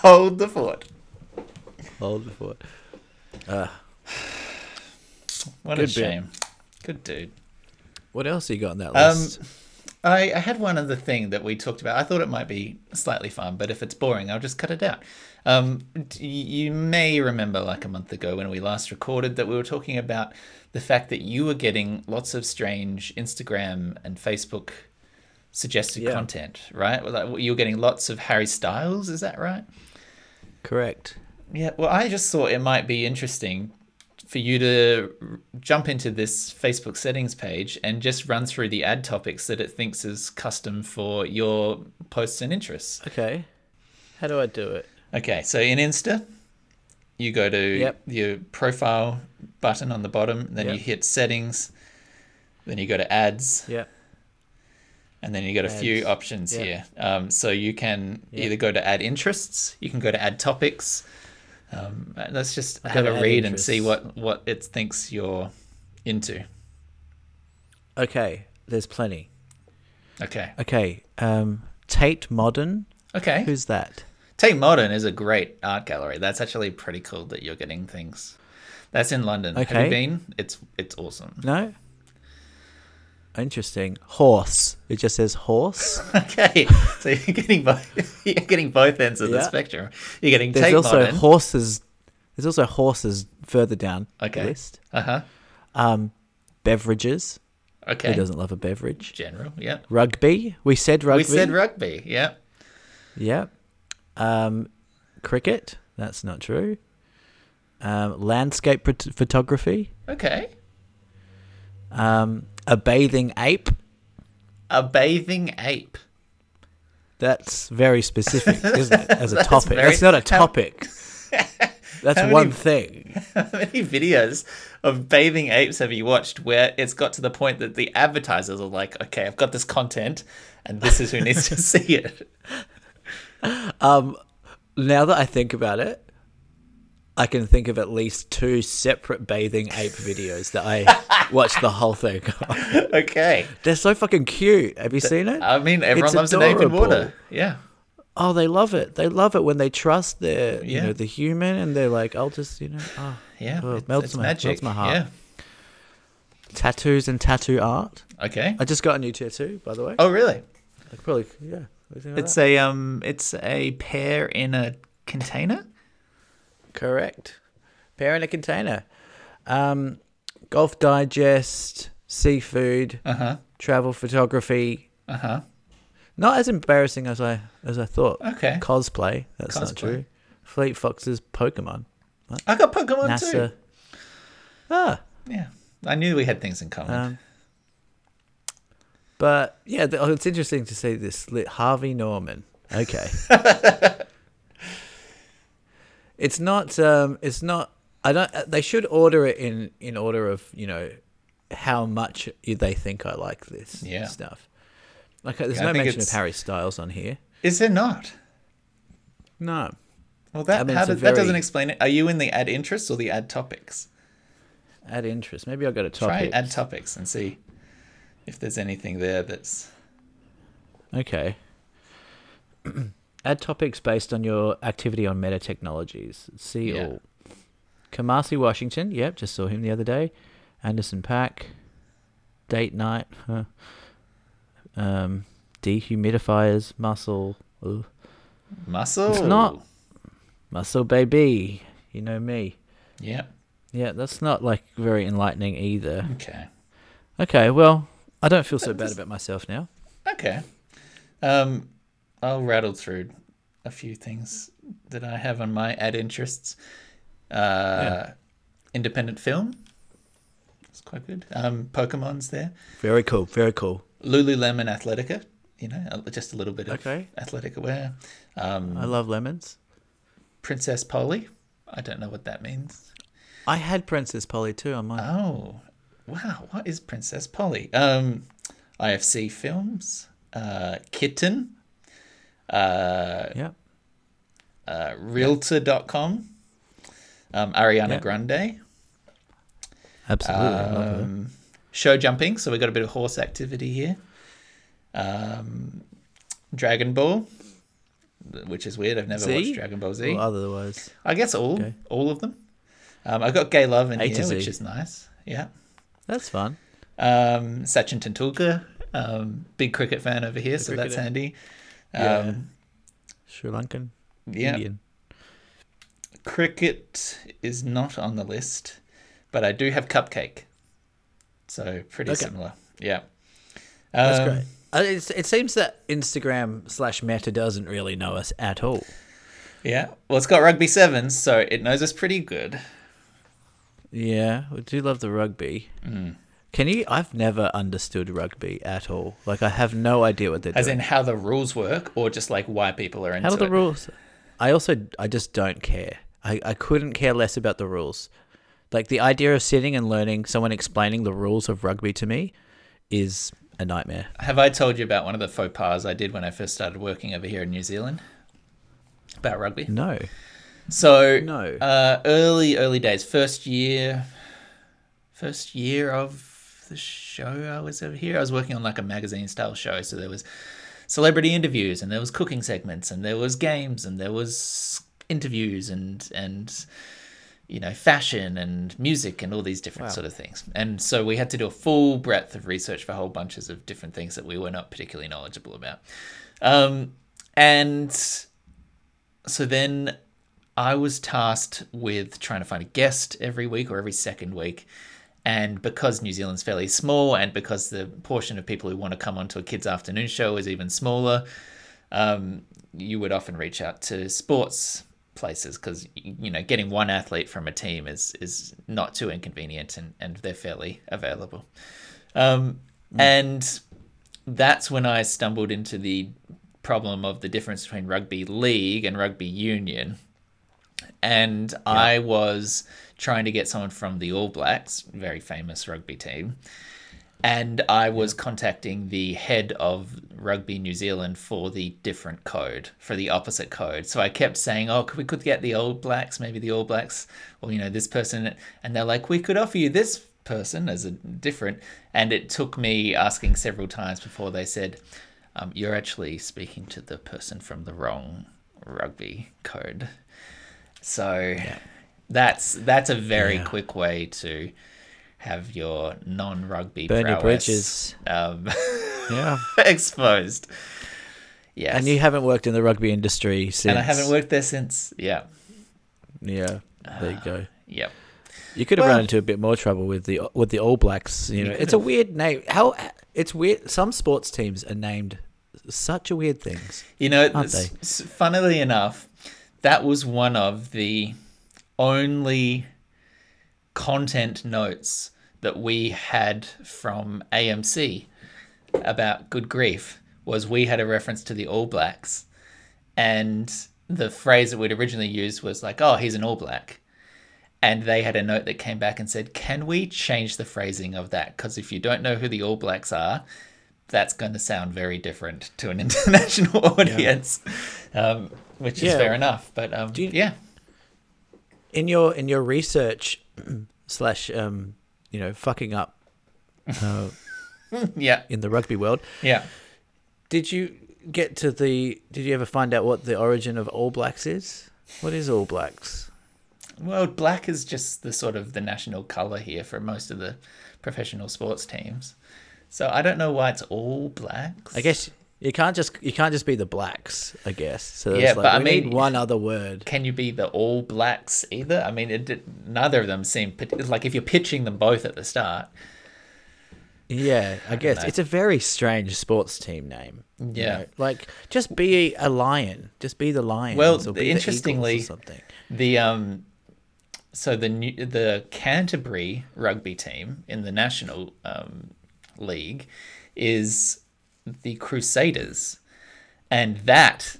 Hold the fort. Hold the fort. Uh, What Good a bit. shame. Good dude. what else you got on that Um, list? I, I had one other thing that we talked about. I thought it might be slightly fun, but if it's boring, I'll just cut it out. Um, you may remember, like a month ago when we last recorded, that we were talking about the fact that you were getting lots of strange Instagram and Facebook suggested Yeah. content, right? You were getting lots of Harry Styles, is that right? Correct. Yeah, well, I just thought it might be interesting for you to r- jump into this Facebook settings page and just run through the ad topics that it thinks is custom for your posts and interests. Okay. How do I do it? Okay, so in Insta, you go to Yep. your profile button on the bottom, then you hit settings, then you go to ads, Yeah. and then you got a few options Yep. here. Um, so you can Yep. either go to add interests, you can go to add topics. Um, let's just I'll have a read and see what what it thinks you're into. Okay. There's plenty. Okay. Okay. Um, Tate Modern. Okay. Who's that? Tate Modern is a great art gallery. That's actually pretty cool that you're getting things. That's in London. Have you been? It's it's awesome. No. Interesting. Horse. It just says horse. Okay, so you're getting both. You're getting both ends of the spectrum. You're getting There's Tate also Modern. horses. There's also horses further down Okay. the list. Uh huh. Um, beverages. Okay. Who doesn't love a beverage? General. Yeah. Rugby. We said rugby. We said rugby. Yeah. Yeah. Um, cricket. That's not true. Um, landscape phot- photography. Okay. Um, a bathing ape. A bathing ape. That's very specific, isn't it? As a That's topic. very- That's not a how- topic. That's how one many- thing. How many videos of bathing apes have you watched where it's got to the point that the advertisers are like, okay, I've got this content and this is who needs to see it? Um, now that I think about it, I can think of at least two separate bathing ape videos that I watched the whole thing. Okay. They're so fucking cute. Have you seen it? I mean, everyone It's loves an ape in water. Yeah. Oh, they love it. They love it when they trust their, you know, the human, and they're like, "I'll just, you know, oh, Yeah. Oh, it melts it's my- magic. melts my heart. Yeah. tattoos and tattoo art." Okay. I just got a new tattoo, by the way. Oh, really? Like, probably, yeah. Everything like It's that. a um, it's a pear in a container. correct. Pair in a container. Um, golf digest, seafood, Uh huh. travel photography. Uh huh. Not as embarrassing as I as I thought. Okay. Cosplay. That's not true. Fleet Foxes Pokemon. I got Pokemon NASA. too. Ah. Yeah. I knew we had things in common. Um, but yeah, oh, it's interesting to see this lit Harvey Norman. Okay. it's not. Um, it's not. I don't. uh, They should order it in in order of you know how much they think I like this Yeah. stuff. Like, uh, there's Yeah, no mention of Harry Styles on here. Is there not? No. Well, that I mean, a that doesn't explain it. Are you in the ad interests or the ad topics? Add interest. Maybe I'll go to Try topics. add topics and see if there's anything there that's Okay. Add topics based on your activity on Meta Technologies. See Yeah. all. Kamasi Washington. Yep, just saw him the other day. Anderson .Paak. Date night. Huh. Um, dehumidifiers. Muscle. Muscle. not. Muscle baby. You know me. Yeah. Yeah, that's not like very enlightening either. Okay. Okay, well, I don't feel so bad about myself now. Okay. Um, I'll rattle through a few things that I have on my ad interests. Uh, Independent film. It's quite good. Um, Pokemon's there. Very cool. Very cool. Lululemon Athletica. You know, just a little bit of Okay. athletic wear. Um, I love lemons. Princess Polly. I don't know what that means. I had Princess Polly too on mine. Oh, wow! What is Princess Polly? Um, IFC Films, uh, Kitten, uh, yeah. uh, Realtor.com, um, Ariana Yeah. Grande, Absolutely. I love her. um, show jumping. So we got a bit of horse activity here. Um, Dragon Ball, which is weird. I've never Z? watched Dragon Ball Z. Or otherwise. I guess all Okay. all of them. Um, I got Gay Love in here, which is nice. Yeah. That's fun. Um, Sachin Tendulkar, um, big cricket fan over here, so that's cricketer. handy. Yeah. Um, Sri Lankan. yeah. Indian. Cricket is not on the list, but I do have Cupcake. So pretty Okay. similar. Yeah. That's Um, great. Uh, it's, it seems that Instagram slash Meta doesn't really know us at all. Yeah. Well, it's got Rugby Sevens, so it knows us pretty good. Yeah, we do love the rugby. Mm. Can you? I've never understood rugby at all. Like, I have no idea what they're As doing. in how the rules work, or just like why people are into how do the it. rules? I also, I just don't care. I, I couldn't care less about the rules. Like the idea of sitting and learning, someone explaining the rules of rugby to me, is a nightmare. Have I told you about one of the faux pas I did when I first started working over here in New Zealand about rugby? No. So No. uh, early early days, first year, first year of the show I was over here. I was working on like a magazine style show, so there was celebrity interviews and there was cooking segments and there was games and there was interviews and and you know fashion and music and all these different Wow. sort of things. And so we had to do a full breadth of research for whole bunches of different things that we were not particularly knowledgeable about. Um, and so then I was tasked with trying to find a guest every week or every second week. And because New Zealand's fairly small, and because the portion of people who want to come onto a kids' afternoon show is even smaller, um, you would often reach out to sports places because you know getting one athlete from a team is is not too inconvenient, and and they're fairly available. Um, And that's when I stumbled into the problem of the difference between rugby league and rugby union and I was trying to get someone from the All Blacks, very famous rugby team, and I was contacting the head of Rugby New Zealand for the different code, for the opposite code. So I kept saying, "Oh, could we could get the All Blacks, maybe the All Blacks, or you know this person," and they're like, "We could offer you this person as a different," and it took me asking several times before they said. Um, you're actually speaking to the person from the wrong rugby code. So that's that's a very Yeah. quick way to have your non-rugby Burn your bridges. um, Yeah. exposed. Yes, And you haven't worked in the rugby industry since. and I haven't worked there since. Yeah, Yeah. There you go. yep. You could have Well- run into a bit more trouble with the with the All Blacks. You know, it's a weird name. How it's weird. Some sports teams are named such a weird things. You know, Aren't s- s- funnily enough, that was one of the only content notes that we had from AMC about Good Grief was we had a reference to the All Blacks, and the phrase that we'd originally used was like, "Oh, he's an All Black." And they had a note that came back and said, "Can we change the phrasing of that? Because if you don't know who the All Blacks are, that's going to sound very different to an international audience, um, which is fair enough. But um, you- yeah, In your in your research slash um you know fucking up uh, yeah, in the rugby world, yeah. did you get to the? Did you ever find out what the origin of All Blacks is? What is All Blacks? Well, black is just the sort of the national color here for most of the professional sports teams. So I don't know why it's all blacks. I guess you can't just you can't just be the blacks. I guess so. Yeah, like, but I mean- one other word. Can you be the all blacks either? I mean, it, neither of them seem like if you're pitching them both at the start. Yeah, I guess know. it's a very strange sports team name. you Yeah. know? like just be a lion. Just be the lion. Well, the interestingly- something. The um, so the new, the Canterbury rugby team in the national um, league is the Crusaders, and that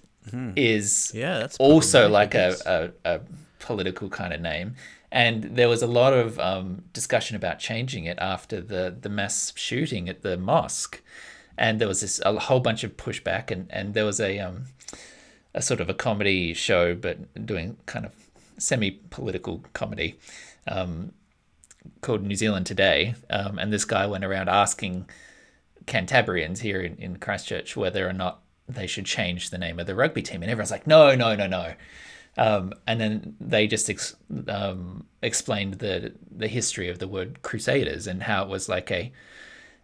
is Yeah, that's also like a, a, a political kind of name. And there was a lot of um, discussion about changing it after the, the mass shooting at the mosque. And there was this a whole bunch of pushback, and, and there was a um, a sort of a comedy show, but doing kind of semi political comedy um, called New Zealand Today. Um, and this guy went around asking Cantabrians here in, in Christchurch whether or not they should change the name of the rugby team, and everyone's like, no, no, no, no. Um, and then they just ex- um, explained the the history of the word Crusaders and how it was like a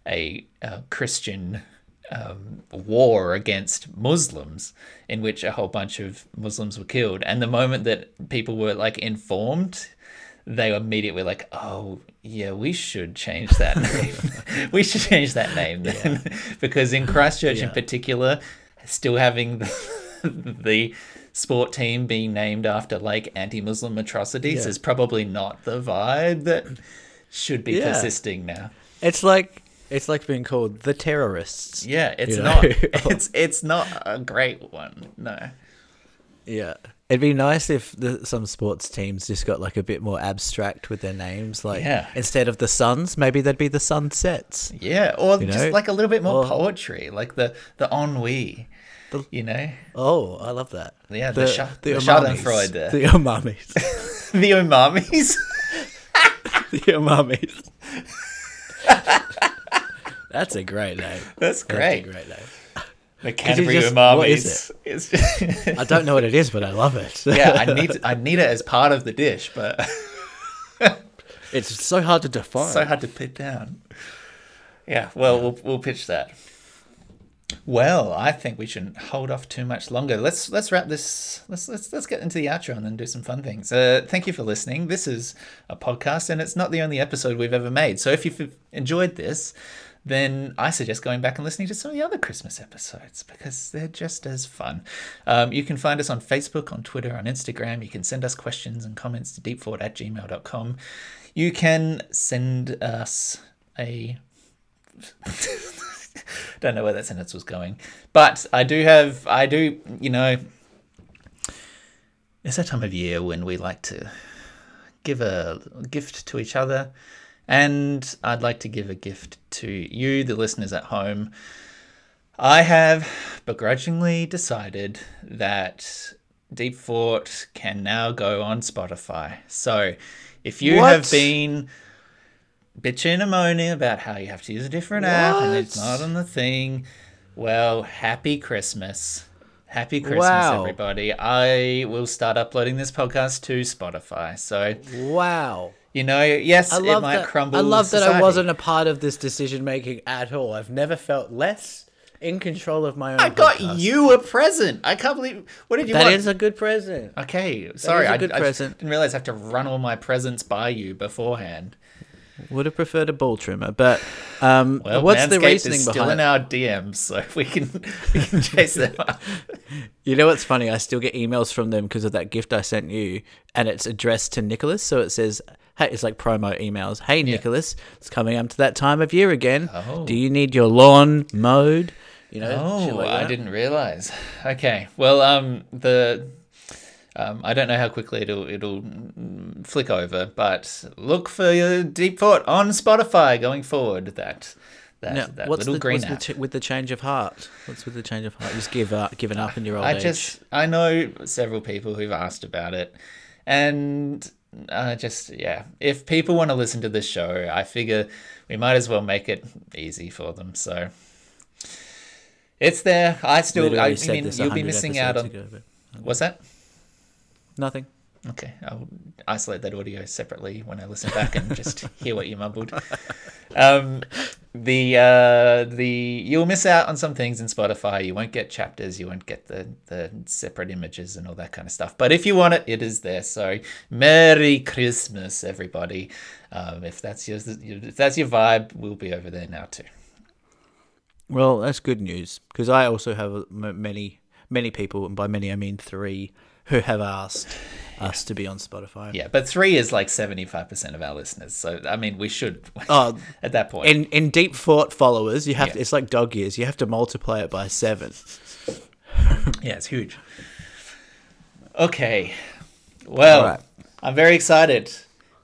a, a Christian um, war against Muslims, in which a whole bunch of Muslims were killed. And the moment that people were like informed, they immediately were like, "Oh, yeah, we should change that name. we should change that name then, because in Christchurch in particular, still having the, the sport team being named after like anti-Muslim atrocities Yeah. is probably not the vibe that should be Yeah. persisting now. It's like it's like being called the terrorists. Yeah, it's not. It's it's not a great one. No. Yeah. It'd be nice if the, some sports teams just got like a bit more abstract with their names. Like Yeah. instead of the suns, maybe they'd be the sunsets. Yeah, or You just know? like a little bit more Or- poetry, like the the ennui. You know, Oh, I love that. Yeah, the scha- the umamis. Schadenfreude there. The umamis. the umamis. the umamis. That's a great name. That's That's great. a great name. The Canterbury just- umamis. what is It's just- I don't know what it is, but I love it. yeah, I need I need it as part of the dish, but it's so hard to define. so hard to put down. Yeah, well, we'll we'll pitch that. Well, I think we shouldn't hold off too much longer. Let's let's wrap this. Let's let's let's get into the outro and then do some fun things. Uh, thank you for listening. This is a podcast, and it's not the only episode we've ever made. So if you've enjoyed this, then I suggest going back and listening to some of the other Christmas episodes because they're just as fun. Um, you can find us on Facebook, on Twitter, on Instagram. You can send us questions and comments to deepfort at gmail.com. You can send us a don't know where that sentence was going but i do have i do you know it's that time of year when we like to give a gift to each other and i'd like to give a gift to you the listeners at home i have begrudgingly decided that deep fort can now go on spotify so if you have been bitching and moaning about how you have to use a different app and it's not on the thing. Well, happy Christmas. Happy Christmas, Wow. everybody. I will start uploading this podcast to Spotify. So, wow. You know, yes, I it might that. crumble. I love that I wasn't a part of this decision making at all. I've never felt less in control of my own. I got podcast. you a present. I can't believe. What did you That want? is a good present. okay, sorry. is a I, good I present. didn't realize I have to run all my presents by you beforehand. Would have preferred a ball trimmer, but um, Well, what's the reasoning is still behind? in our DMs, so we can we can chase them up. You know what's funny? I still get emails from them because of that gift I sent you, and it's addressed to Nicholas. So it says, "Hey, it's like promo emails. Hey, Nicholas, it's coming up to that time of year again. Oh. Do you need your lawn mowed? You know, Oh, like I didn't realize. Okay, well, um, the um, I don't know how quickly it'll it'll flick over, but look for your Deep Thought on Spotify going forward. That that, Now, that what's little the, green what's the ch- with the change of heart? What's with the change of heart? Just give up, giving up in your old I age. just I know several people who've asked about it, and uh, just yeah, if people want to listen to this show, I figure we might as well make it easy for them. So. It's there. I still. Literally I said mean, you'll be missing out on. ago, but What's that? Nothing. Okay, I'll isolate that audio separately when I listen back and just hear what you mumbled. Um, the uh, the you'll miss out on some things in Spotify. You won't get chapters. You won't get the the separate images and all that kind of stuff. But if you want it, it is there. So Merry Christmas, everybody. Um, if that's your if that's your vibe, we'll be over there now too. Well, that's good news because I also have many, many people, and by many I mean three, who have asked us to be on Spotify. Yeah, but three is like seventy five percent of our listeners. So I mean, we should Oh, at that point. in in deep thought followers, you have Yeah. to, it's like dog years. You have to multiply it by seven. Yeah, it's huge. Okay. Well. I'm very excited.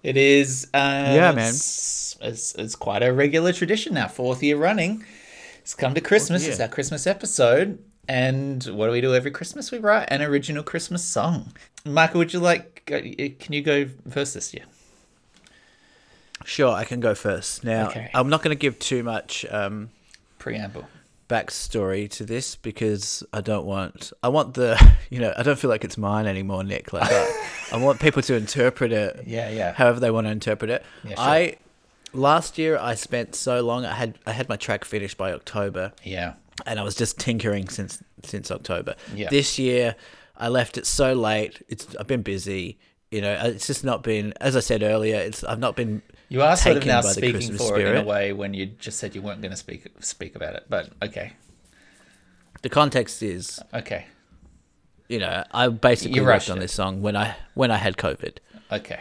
It is uh Yeah, man. It's, it's, it's quite a regular tradition now, fourth year running. It's come to Christmas. It's our Christmas episode. And what do we do every Christmas? We write an original Christmas song. Michael, would you like can you go first this year? Sure, I can go first. Now, Okay. I'm not going to give too much um, Preamble. backstory to this because I don't want I want the you know I don't feel like it's mine anymore, Nick. Like I, I want people to interpret it, Yeah, yeah. however they want to interpret it. Yeah, sure. I last year I spent so long. I had I had my track finished by October, Yeah. And I was just tinkering since since October. Yeah. This year I left it so late. It's I've been busy. You know, it's just not been as I said earlier. It's I've not been. You are sort of now speaking for it in a way when you just said you weren't going to speak speak about it. But okay, The context is, okay, you know, I basically worked on it. this song when I when I had COVID. okay.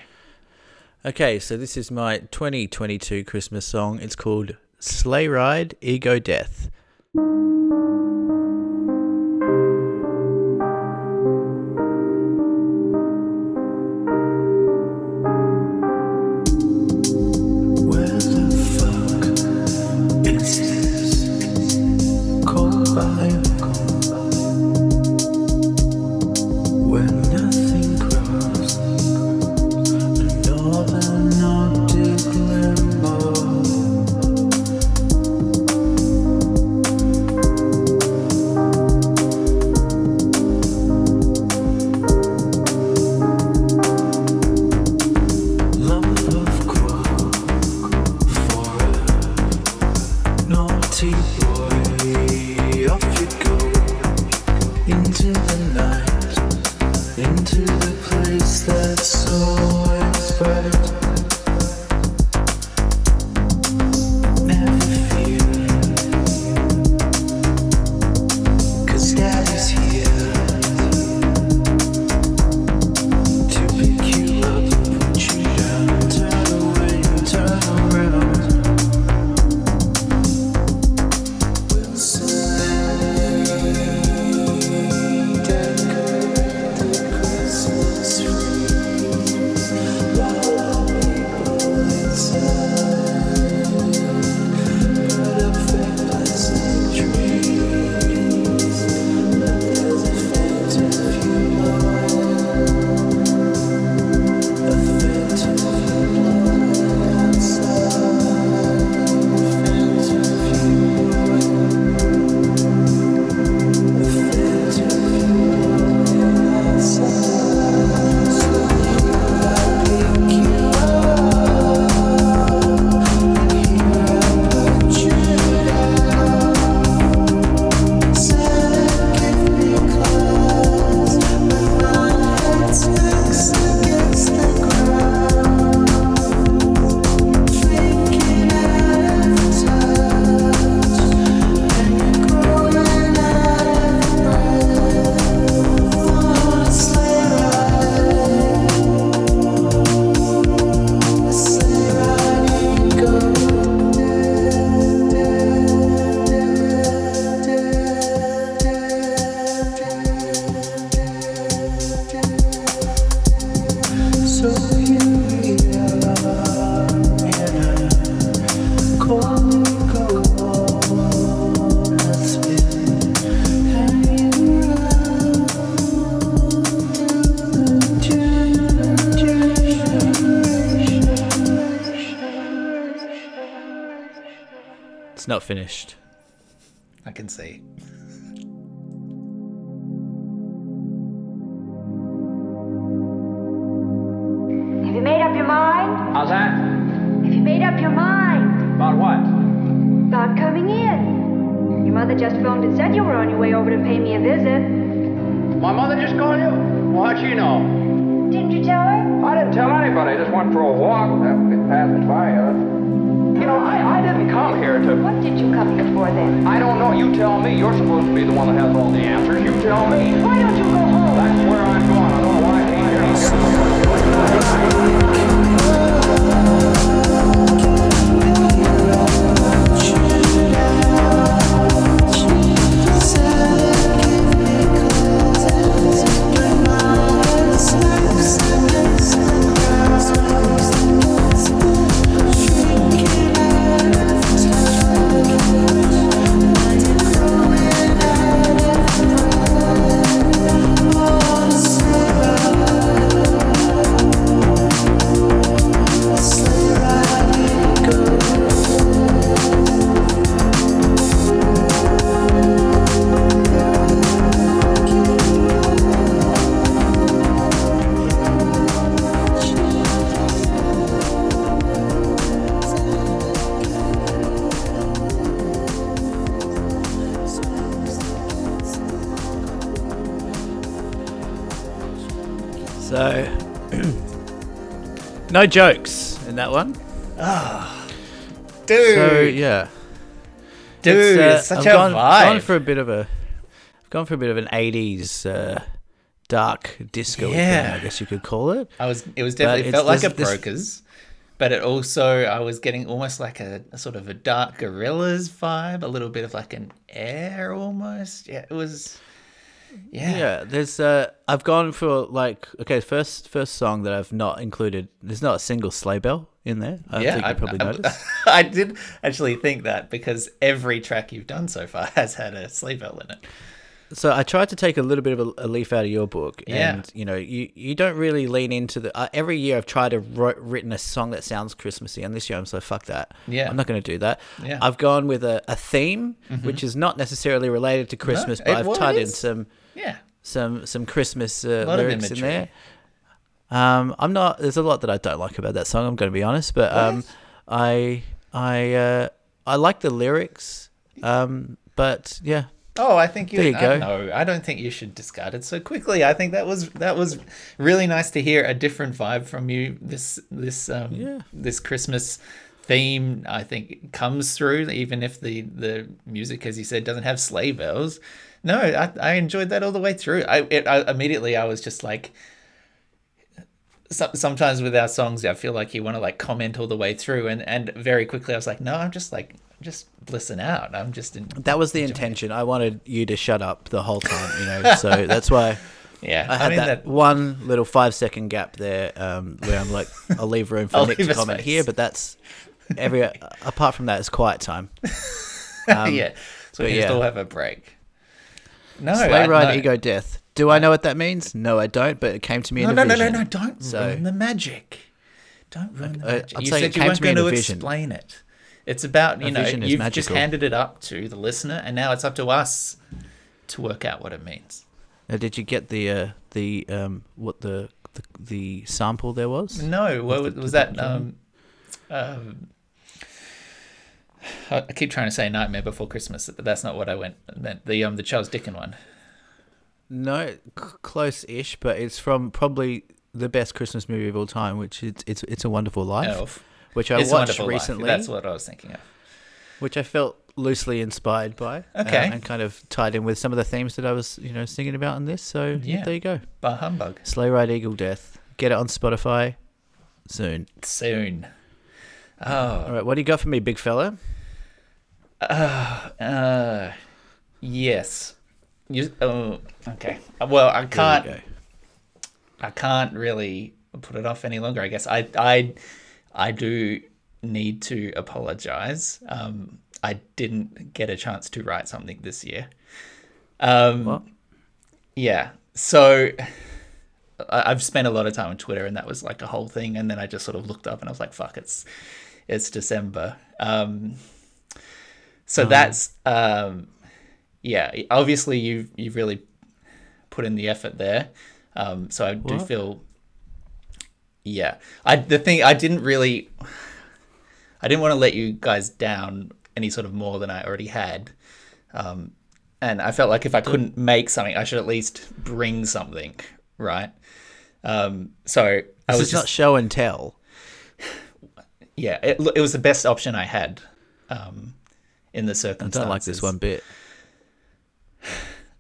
Okay, so this is my 2022 Christmas song. It's called Sleigh Ride Ego Death. Thank you. Finished. No jokes in that one. Dude, So yeah, dude, uh, it's such I've a gone, vibe. gone for a bit of a, I've gone for a bit of an '80s uh, dark disco. Yeah. thing, I guess you could call it. I was. It was definitely it's felt like a this- brokers, but it also I was getting almost like a, a sort of a dark Gorillaz vibe, a little bit of like an air almost. Yeah, it was. Yeah. Yeah, there's. Uh, I've gone for like okay, first first song that I've not included. There's not a single sleigh bell in there. I Yeah, think I, probably I- noticed. I did actually think that because every track you've done so far has had a sleigh bell in it. So I tried to take a little bit of a, leaf out of your book, Yeah. and you know, you, you don't really lean into the. Uh, every year I've tried to write, written a song that sounds Christmassy, and this year I'm so fuck that. Yeah. I'm not going to do that. Yeah. Mm-hmm. I've gone with a, a theme, which is not necessarily related to Christmas, but it- I've tied in some Yeah. some some Christmas uh, lyrics in there. Um, I'm not. There's a lot that I don't like about that song. I'm going to be honest, but um, I I uh, I like the lyrics. Um, but yeah, Oh, I think you. There you go. No, I don't think you should discard it so quickly. I think that was that was really nice to hear a different vibe from you. This this um Yeah. this Christmas theme I think comes through, even if the the music, as you said, doesn't have sleigh bells. No, I, I enjoyed that all the way through. I, it, I immediately I was just like. So, sometimes with our songs, I feel like you want to like comment all the way through, and and very quickly I was like, no, I'm just like just listen out. I'm just in, That was the intention. I wanted you to shut up the whole time, you know. So that's why yeah. I had mean that, one little five second gap there um, where I'm like, I'll leave room for Nick to comment space. here, but that's every. apart from that, it's quiet time. Um, yeah. So we yeah. all have a break. No, Sleigh I- ride, no. ego, death. Do I know what that means? No, I don't. But it came to me No, in no, a no, no, vision. no! Don't So- ruin the magic. Don't ruin the magic. I'm you saying said you weren't to me in going a to vision. explain it. It's about you A know vision you've just handed it up to the listener, and now it's up to us to work out what it means. Now, did you get the uh, the um, what the, the the sample there was? No, what was, was that? Um, um, I keep trying to say Nightmare Before Christmas, but that's not what I went. meant. The um the Charles Dickens one. No, c- close-ish, but it's from probably the best Christmas movie of all time, which is it's it's a Wonderful Life, Elf. which I It's watched Wonderful Life. recently, That's what I was thinking of. which I felt loosely inspired by, uh, Okay. and kind of tied in with some of the themes that I was you know singing about in this. So yeah, Yeah. there you go. Bah humbug. Sleigh Ride Eagle Death. Get it on Spotify soon. Soon. Oh, All right, what do you got for me, big fella? Uh, yes. You. Oh, okay. Well, I can't. I can't really put it off any longer. I guess I. I. I do need to apologize. Um, I didn't get a chance to write something this year. Um, What? yeah. So I- I've spent a lot of time on Twitter, and that was like a whole thing. And then I just sort of looked up, and I was like, "Fuck, it's it's December." Um, so that's um, yeah. Obviously, you've you've really put in the effort there. Um, so I do What? feel yeah. I the thing I didn't really I didn't want to let you guys down any sort of more than I already had. Um, and I felt like if I couldn't make something, I should at least bring something, right? Um, so I This was is not just, show and tell. yeah, it, it was the best option I had um, in the I don't like this one bit.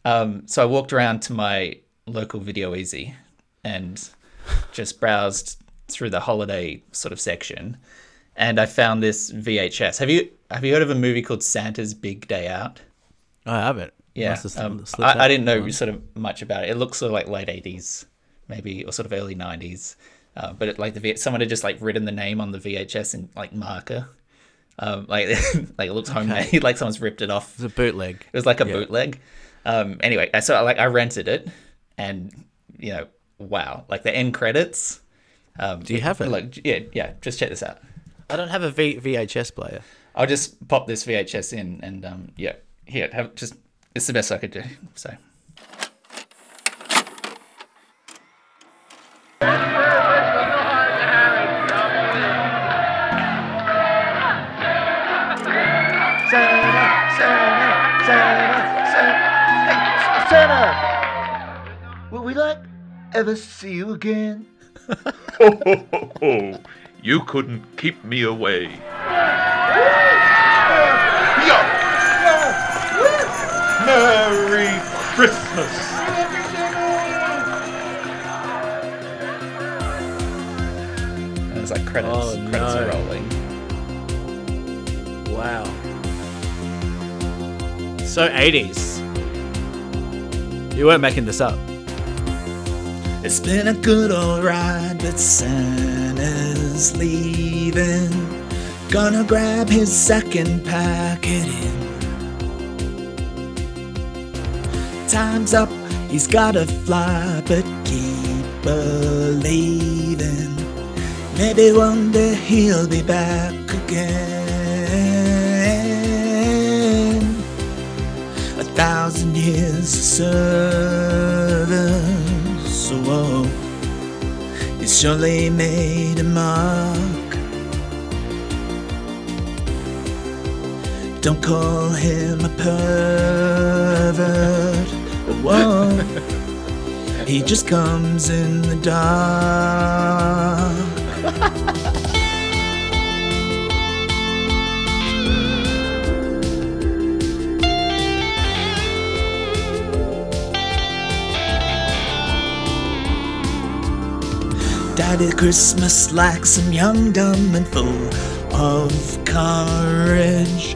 Um, so I walked around to my local Video Ezy and just browsed through the holiday sort of section, and I found this VHS. Have you have you heard of a movie called Santa's Big Day Out? I haven't. Yeah, Must have sli- um, I, I didn't know sort of much about it. It looks sort of like late eighties, maybe or sort of early nineties. Uh, but it, like the V- someone had just like written the name on the VHS in like marker, um, like like it looks homemade, like someone's ripped it off It's a bootleg. it was like a Yeah. bootleg. Um, anyway, so like I rented it, and you know, wow, like the end credits. Um, Do you have it? Like, yeah, yeah. Just check this out. I don't have a v- VHS player. I'll just pop this VHS in, and um, yeah, here, have just. It's the best I could do. So. We like? ever see you again. Ho, ho, ho, ho. You couldn't keep me away. Merry Christmas. And it's like credits. Oh, credits are rolling. Wow. So 80s. You weren't making this up. It's been a good old ride, but Santa's leaving. Gonna grab his second packet in. Time's up, he's gotta fly, but keep believing. Maybe one day he'll be back again. A thousand years of service, whoa. He's surely made a mark. Don't call him a pervert, whoa. he just comes in the dark. Daddy Christmas like some young, dumb, and full of courage.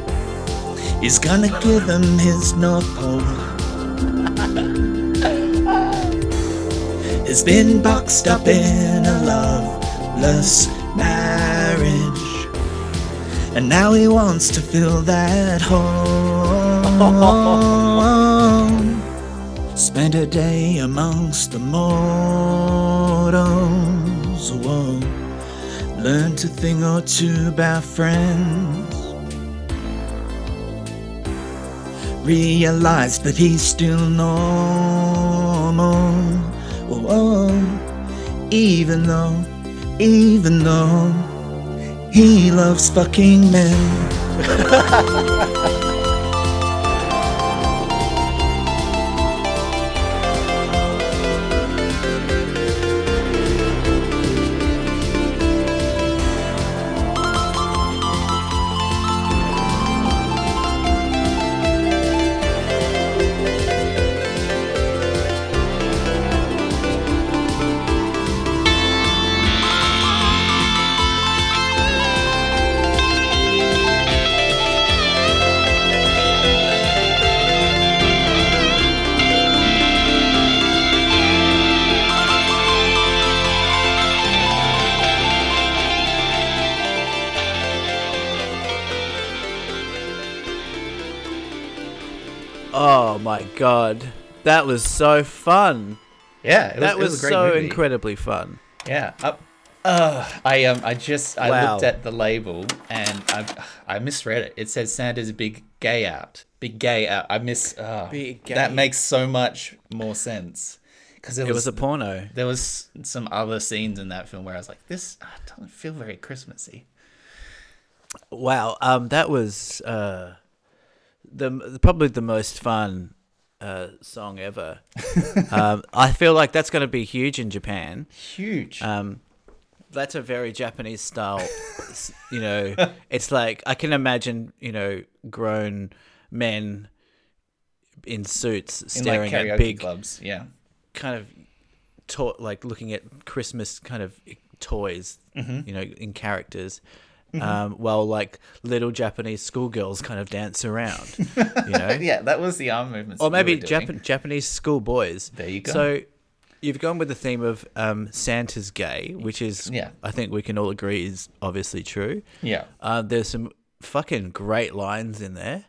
He's gonna give him his North Pole. He's been boxed up in a loveless marriage. And now he wants to fill that hole. Spend a day amongst the mortals. Whoa. Learn to think or two about friends. Realize that he's still normal. Whoa. Even though, even though he loves fucking men. That was so fun. Yeah, it was, that it was, was a great so movie. incredibly fun. Yeah. Uh, uh, I um I just I Wow. looked at the label and I I misread it. It says Santa's big gay out. Big gay out. I miss. Uh, Big That makes so much more sense. Because It was a porno. There was some other scenes in that film where I was like, this uh, doesn't feel very Christmassy. Wow, um, that was uh, the probably the most fun uh, song ever. um, I feel like that's going to be huge in Japan. Huge. Um, that's a very Japanese style. you know, it's like I can imagine you know grown men in suits in like staring at big clubs. Yeah. kind of to- like looking at Christmas kind of toys, Mm-hmm. you know, in characters. Um, while like little Japanese schoolgirls kind of dance around, you know, Yeah, that was the arm movements. or we maybe doing. Jap- Japanese schoolboys. There you go. So you've gone with the theme of um, Santa's gay, which is, Yeah. I think we can all agree is obviously true. Yeah. Uh, there's some fucking great lines in there.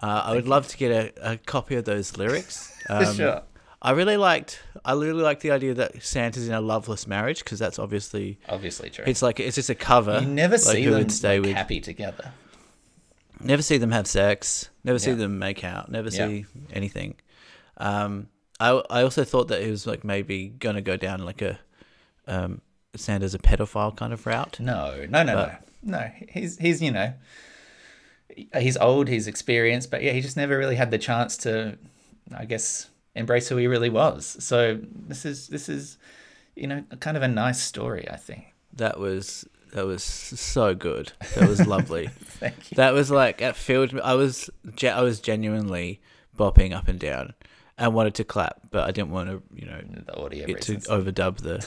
Uh, I would love to get a, a copy of those lyrics. Um, sure. I really liked. I really liked the idea that Santa's in a loveless marriage because that's obviously. Obviously true. It's like it's just a cover. you never like see who them would stay like, with. happy together. Never see them have sex. Never see them make out. Never Yeah. see anything. Um, I I also thought that it was like maybe gonna go down like a um, Santa's a pedophile kind of route. No, no, no, But- no. No, he's he's you know, he's old, he's experienced, but yeah, he just never really had the chance to, I guess, embrace who he really was. So this is this is you know kind of a nice story, I think. That was that was so good. That was lovely. Thank you. That was like it filled me. I was I was genuinely bopping up and down and wanted to clap, but I didn't want to, you know, The audio get to overdub the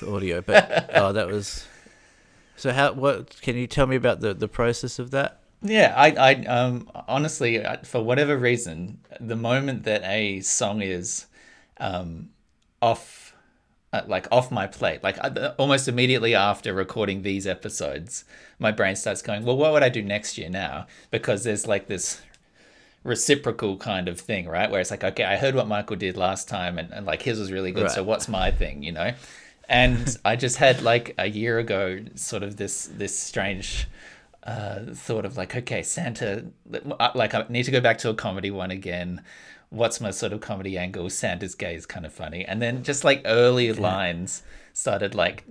the audio. But oh, that was. So how? What can you tell me about the the process of that? Yeah, I, I, um, honestly, for whatever reason, the moment that a song is, um, off, uh, like off my plate, like I, almost immediately after recording these episodes, my brain starts going, well, what would I do next year now? Because there's like this reciprocal kind of thing, right? Where it's like, okay, I heard what Michael did last time, and, and like his was really good. So what's my thing, you know? And I just had like a year ago, sort of this this strange uh, thought of like, okay, Santa, like I need to go back to a comedy one again. What's my sort of comedy angle? Santa's gay is kind of funny, and then just like early lines started like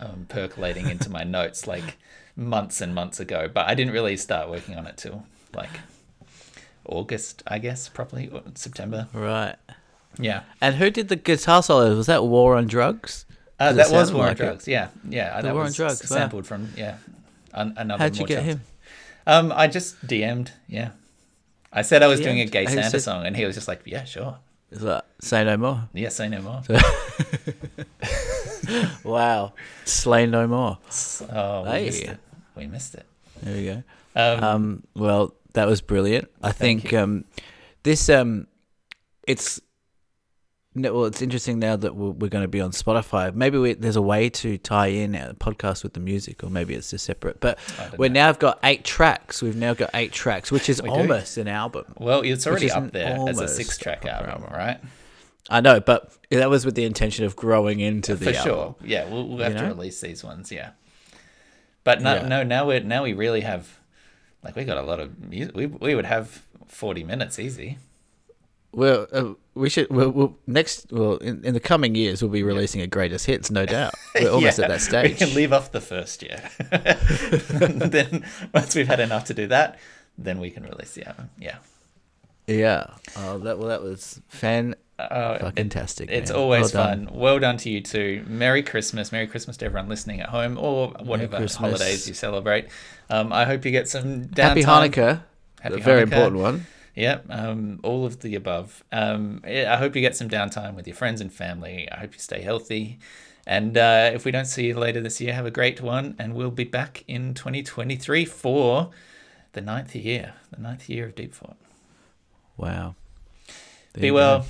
um, percolating into my notes like months and months ago, but I didn't really start working on it till like August, I guess, probably or September. Right. Yeah, And who did the guitar solos? Was that War on Drugs? uh, that was War on like it? Drugs. Yeah, yeah, that War on was Drugs, wow. sampled from yeah. An- another. How'd you get chance. him? Um, I just DM'd. Yeah, I said I was doing a DM'd? gay Santa said- song, and he was just like, "Yeah, sure. Is that Say No More? Yeah, say no more." Wow. Slay No More. Oh, we missed it. We missed it. There we go. Um, Um, well, that was brilliant. I think um, this um, it's no, well, it's interesting now that we're, we're going to be on Spotify. Maybe we, there's a way to tie in a podcast with the music, or maybe it's just separate. But we now have got eight tracks. We've now got eight tracks, which is We do. almost an album. well, it's already up there as a six-track album, album. right? I know, but that was with the intention of growing into the For sure. Yeah, we'll, we'll have You to know? release these ones. Yeah, but no, Yeah. no. Now we now we really have like we got a lot of music. We we would have forty minutes easy. Well, uh, we should. Well, we'll next. Well, in, in the coming years, we'll be releasing a greatest hits, no doubt. We're almost Yeah, at that stage. We can leave off the first year. then once we've had enough to do that, then we can release the album. Yeah. Yeah. Oh, that well, that was fan Oh, fucking tastic. It's man. always Well fun. Well done to you too. Merry Christmas. Merry Christmas to everyone listening at home or whatever holidays you celebrate. Um, I hope you get some downtime. Happy Hanukkah. Happy a very important one. Yep, um, all of the above. Um, I hope you get some downtime with your friends and family. I hope you stay healthy. And uh, if we don't see you later this year, have a great one. And we'll be back in 2023 for the ninth year, the ninth year of Deep Thought. Wow. There Be well. go.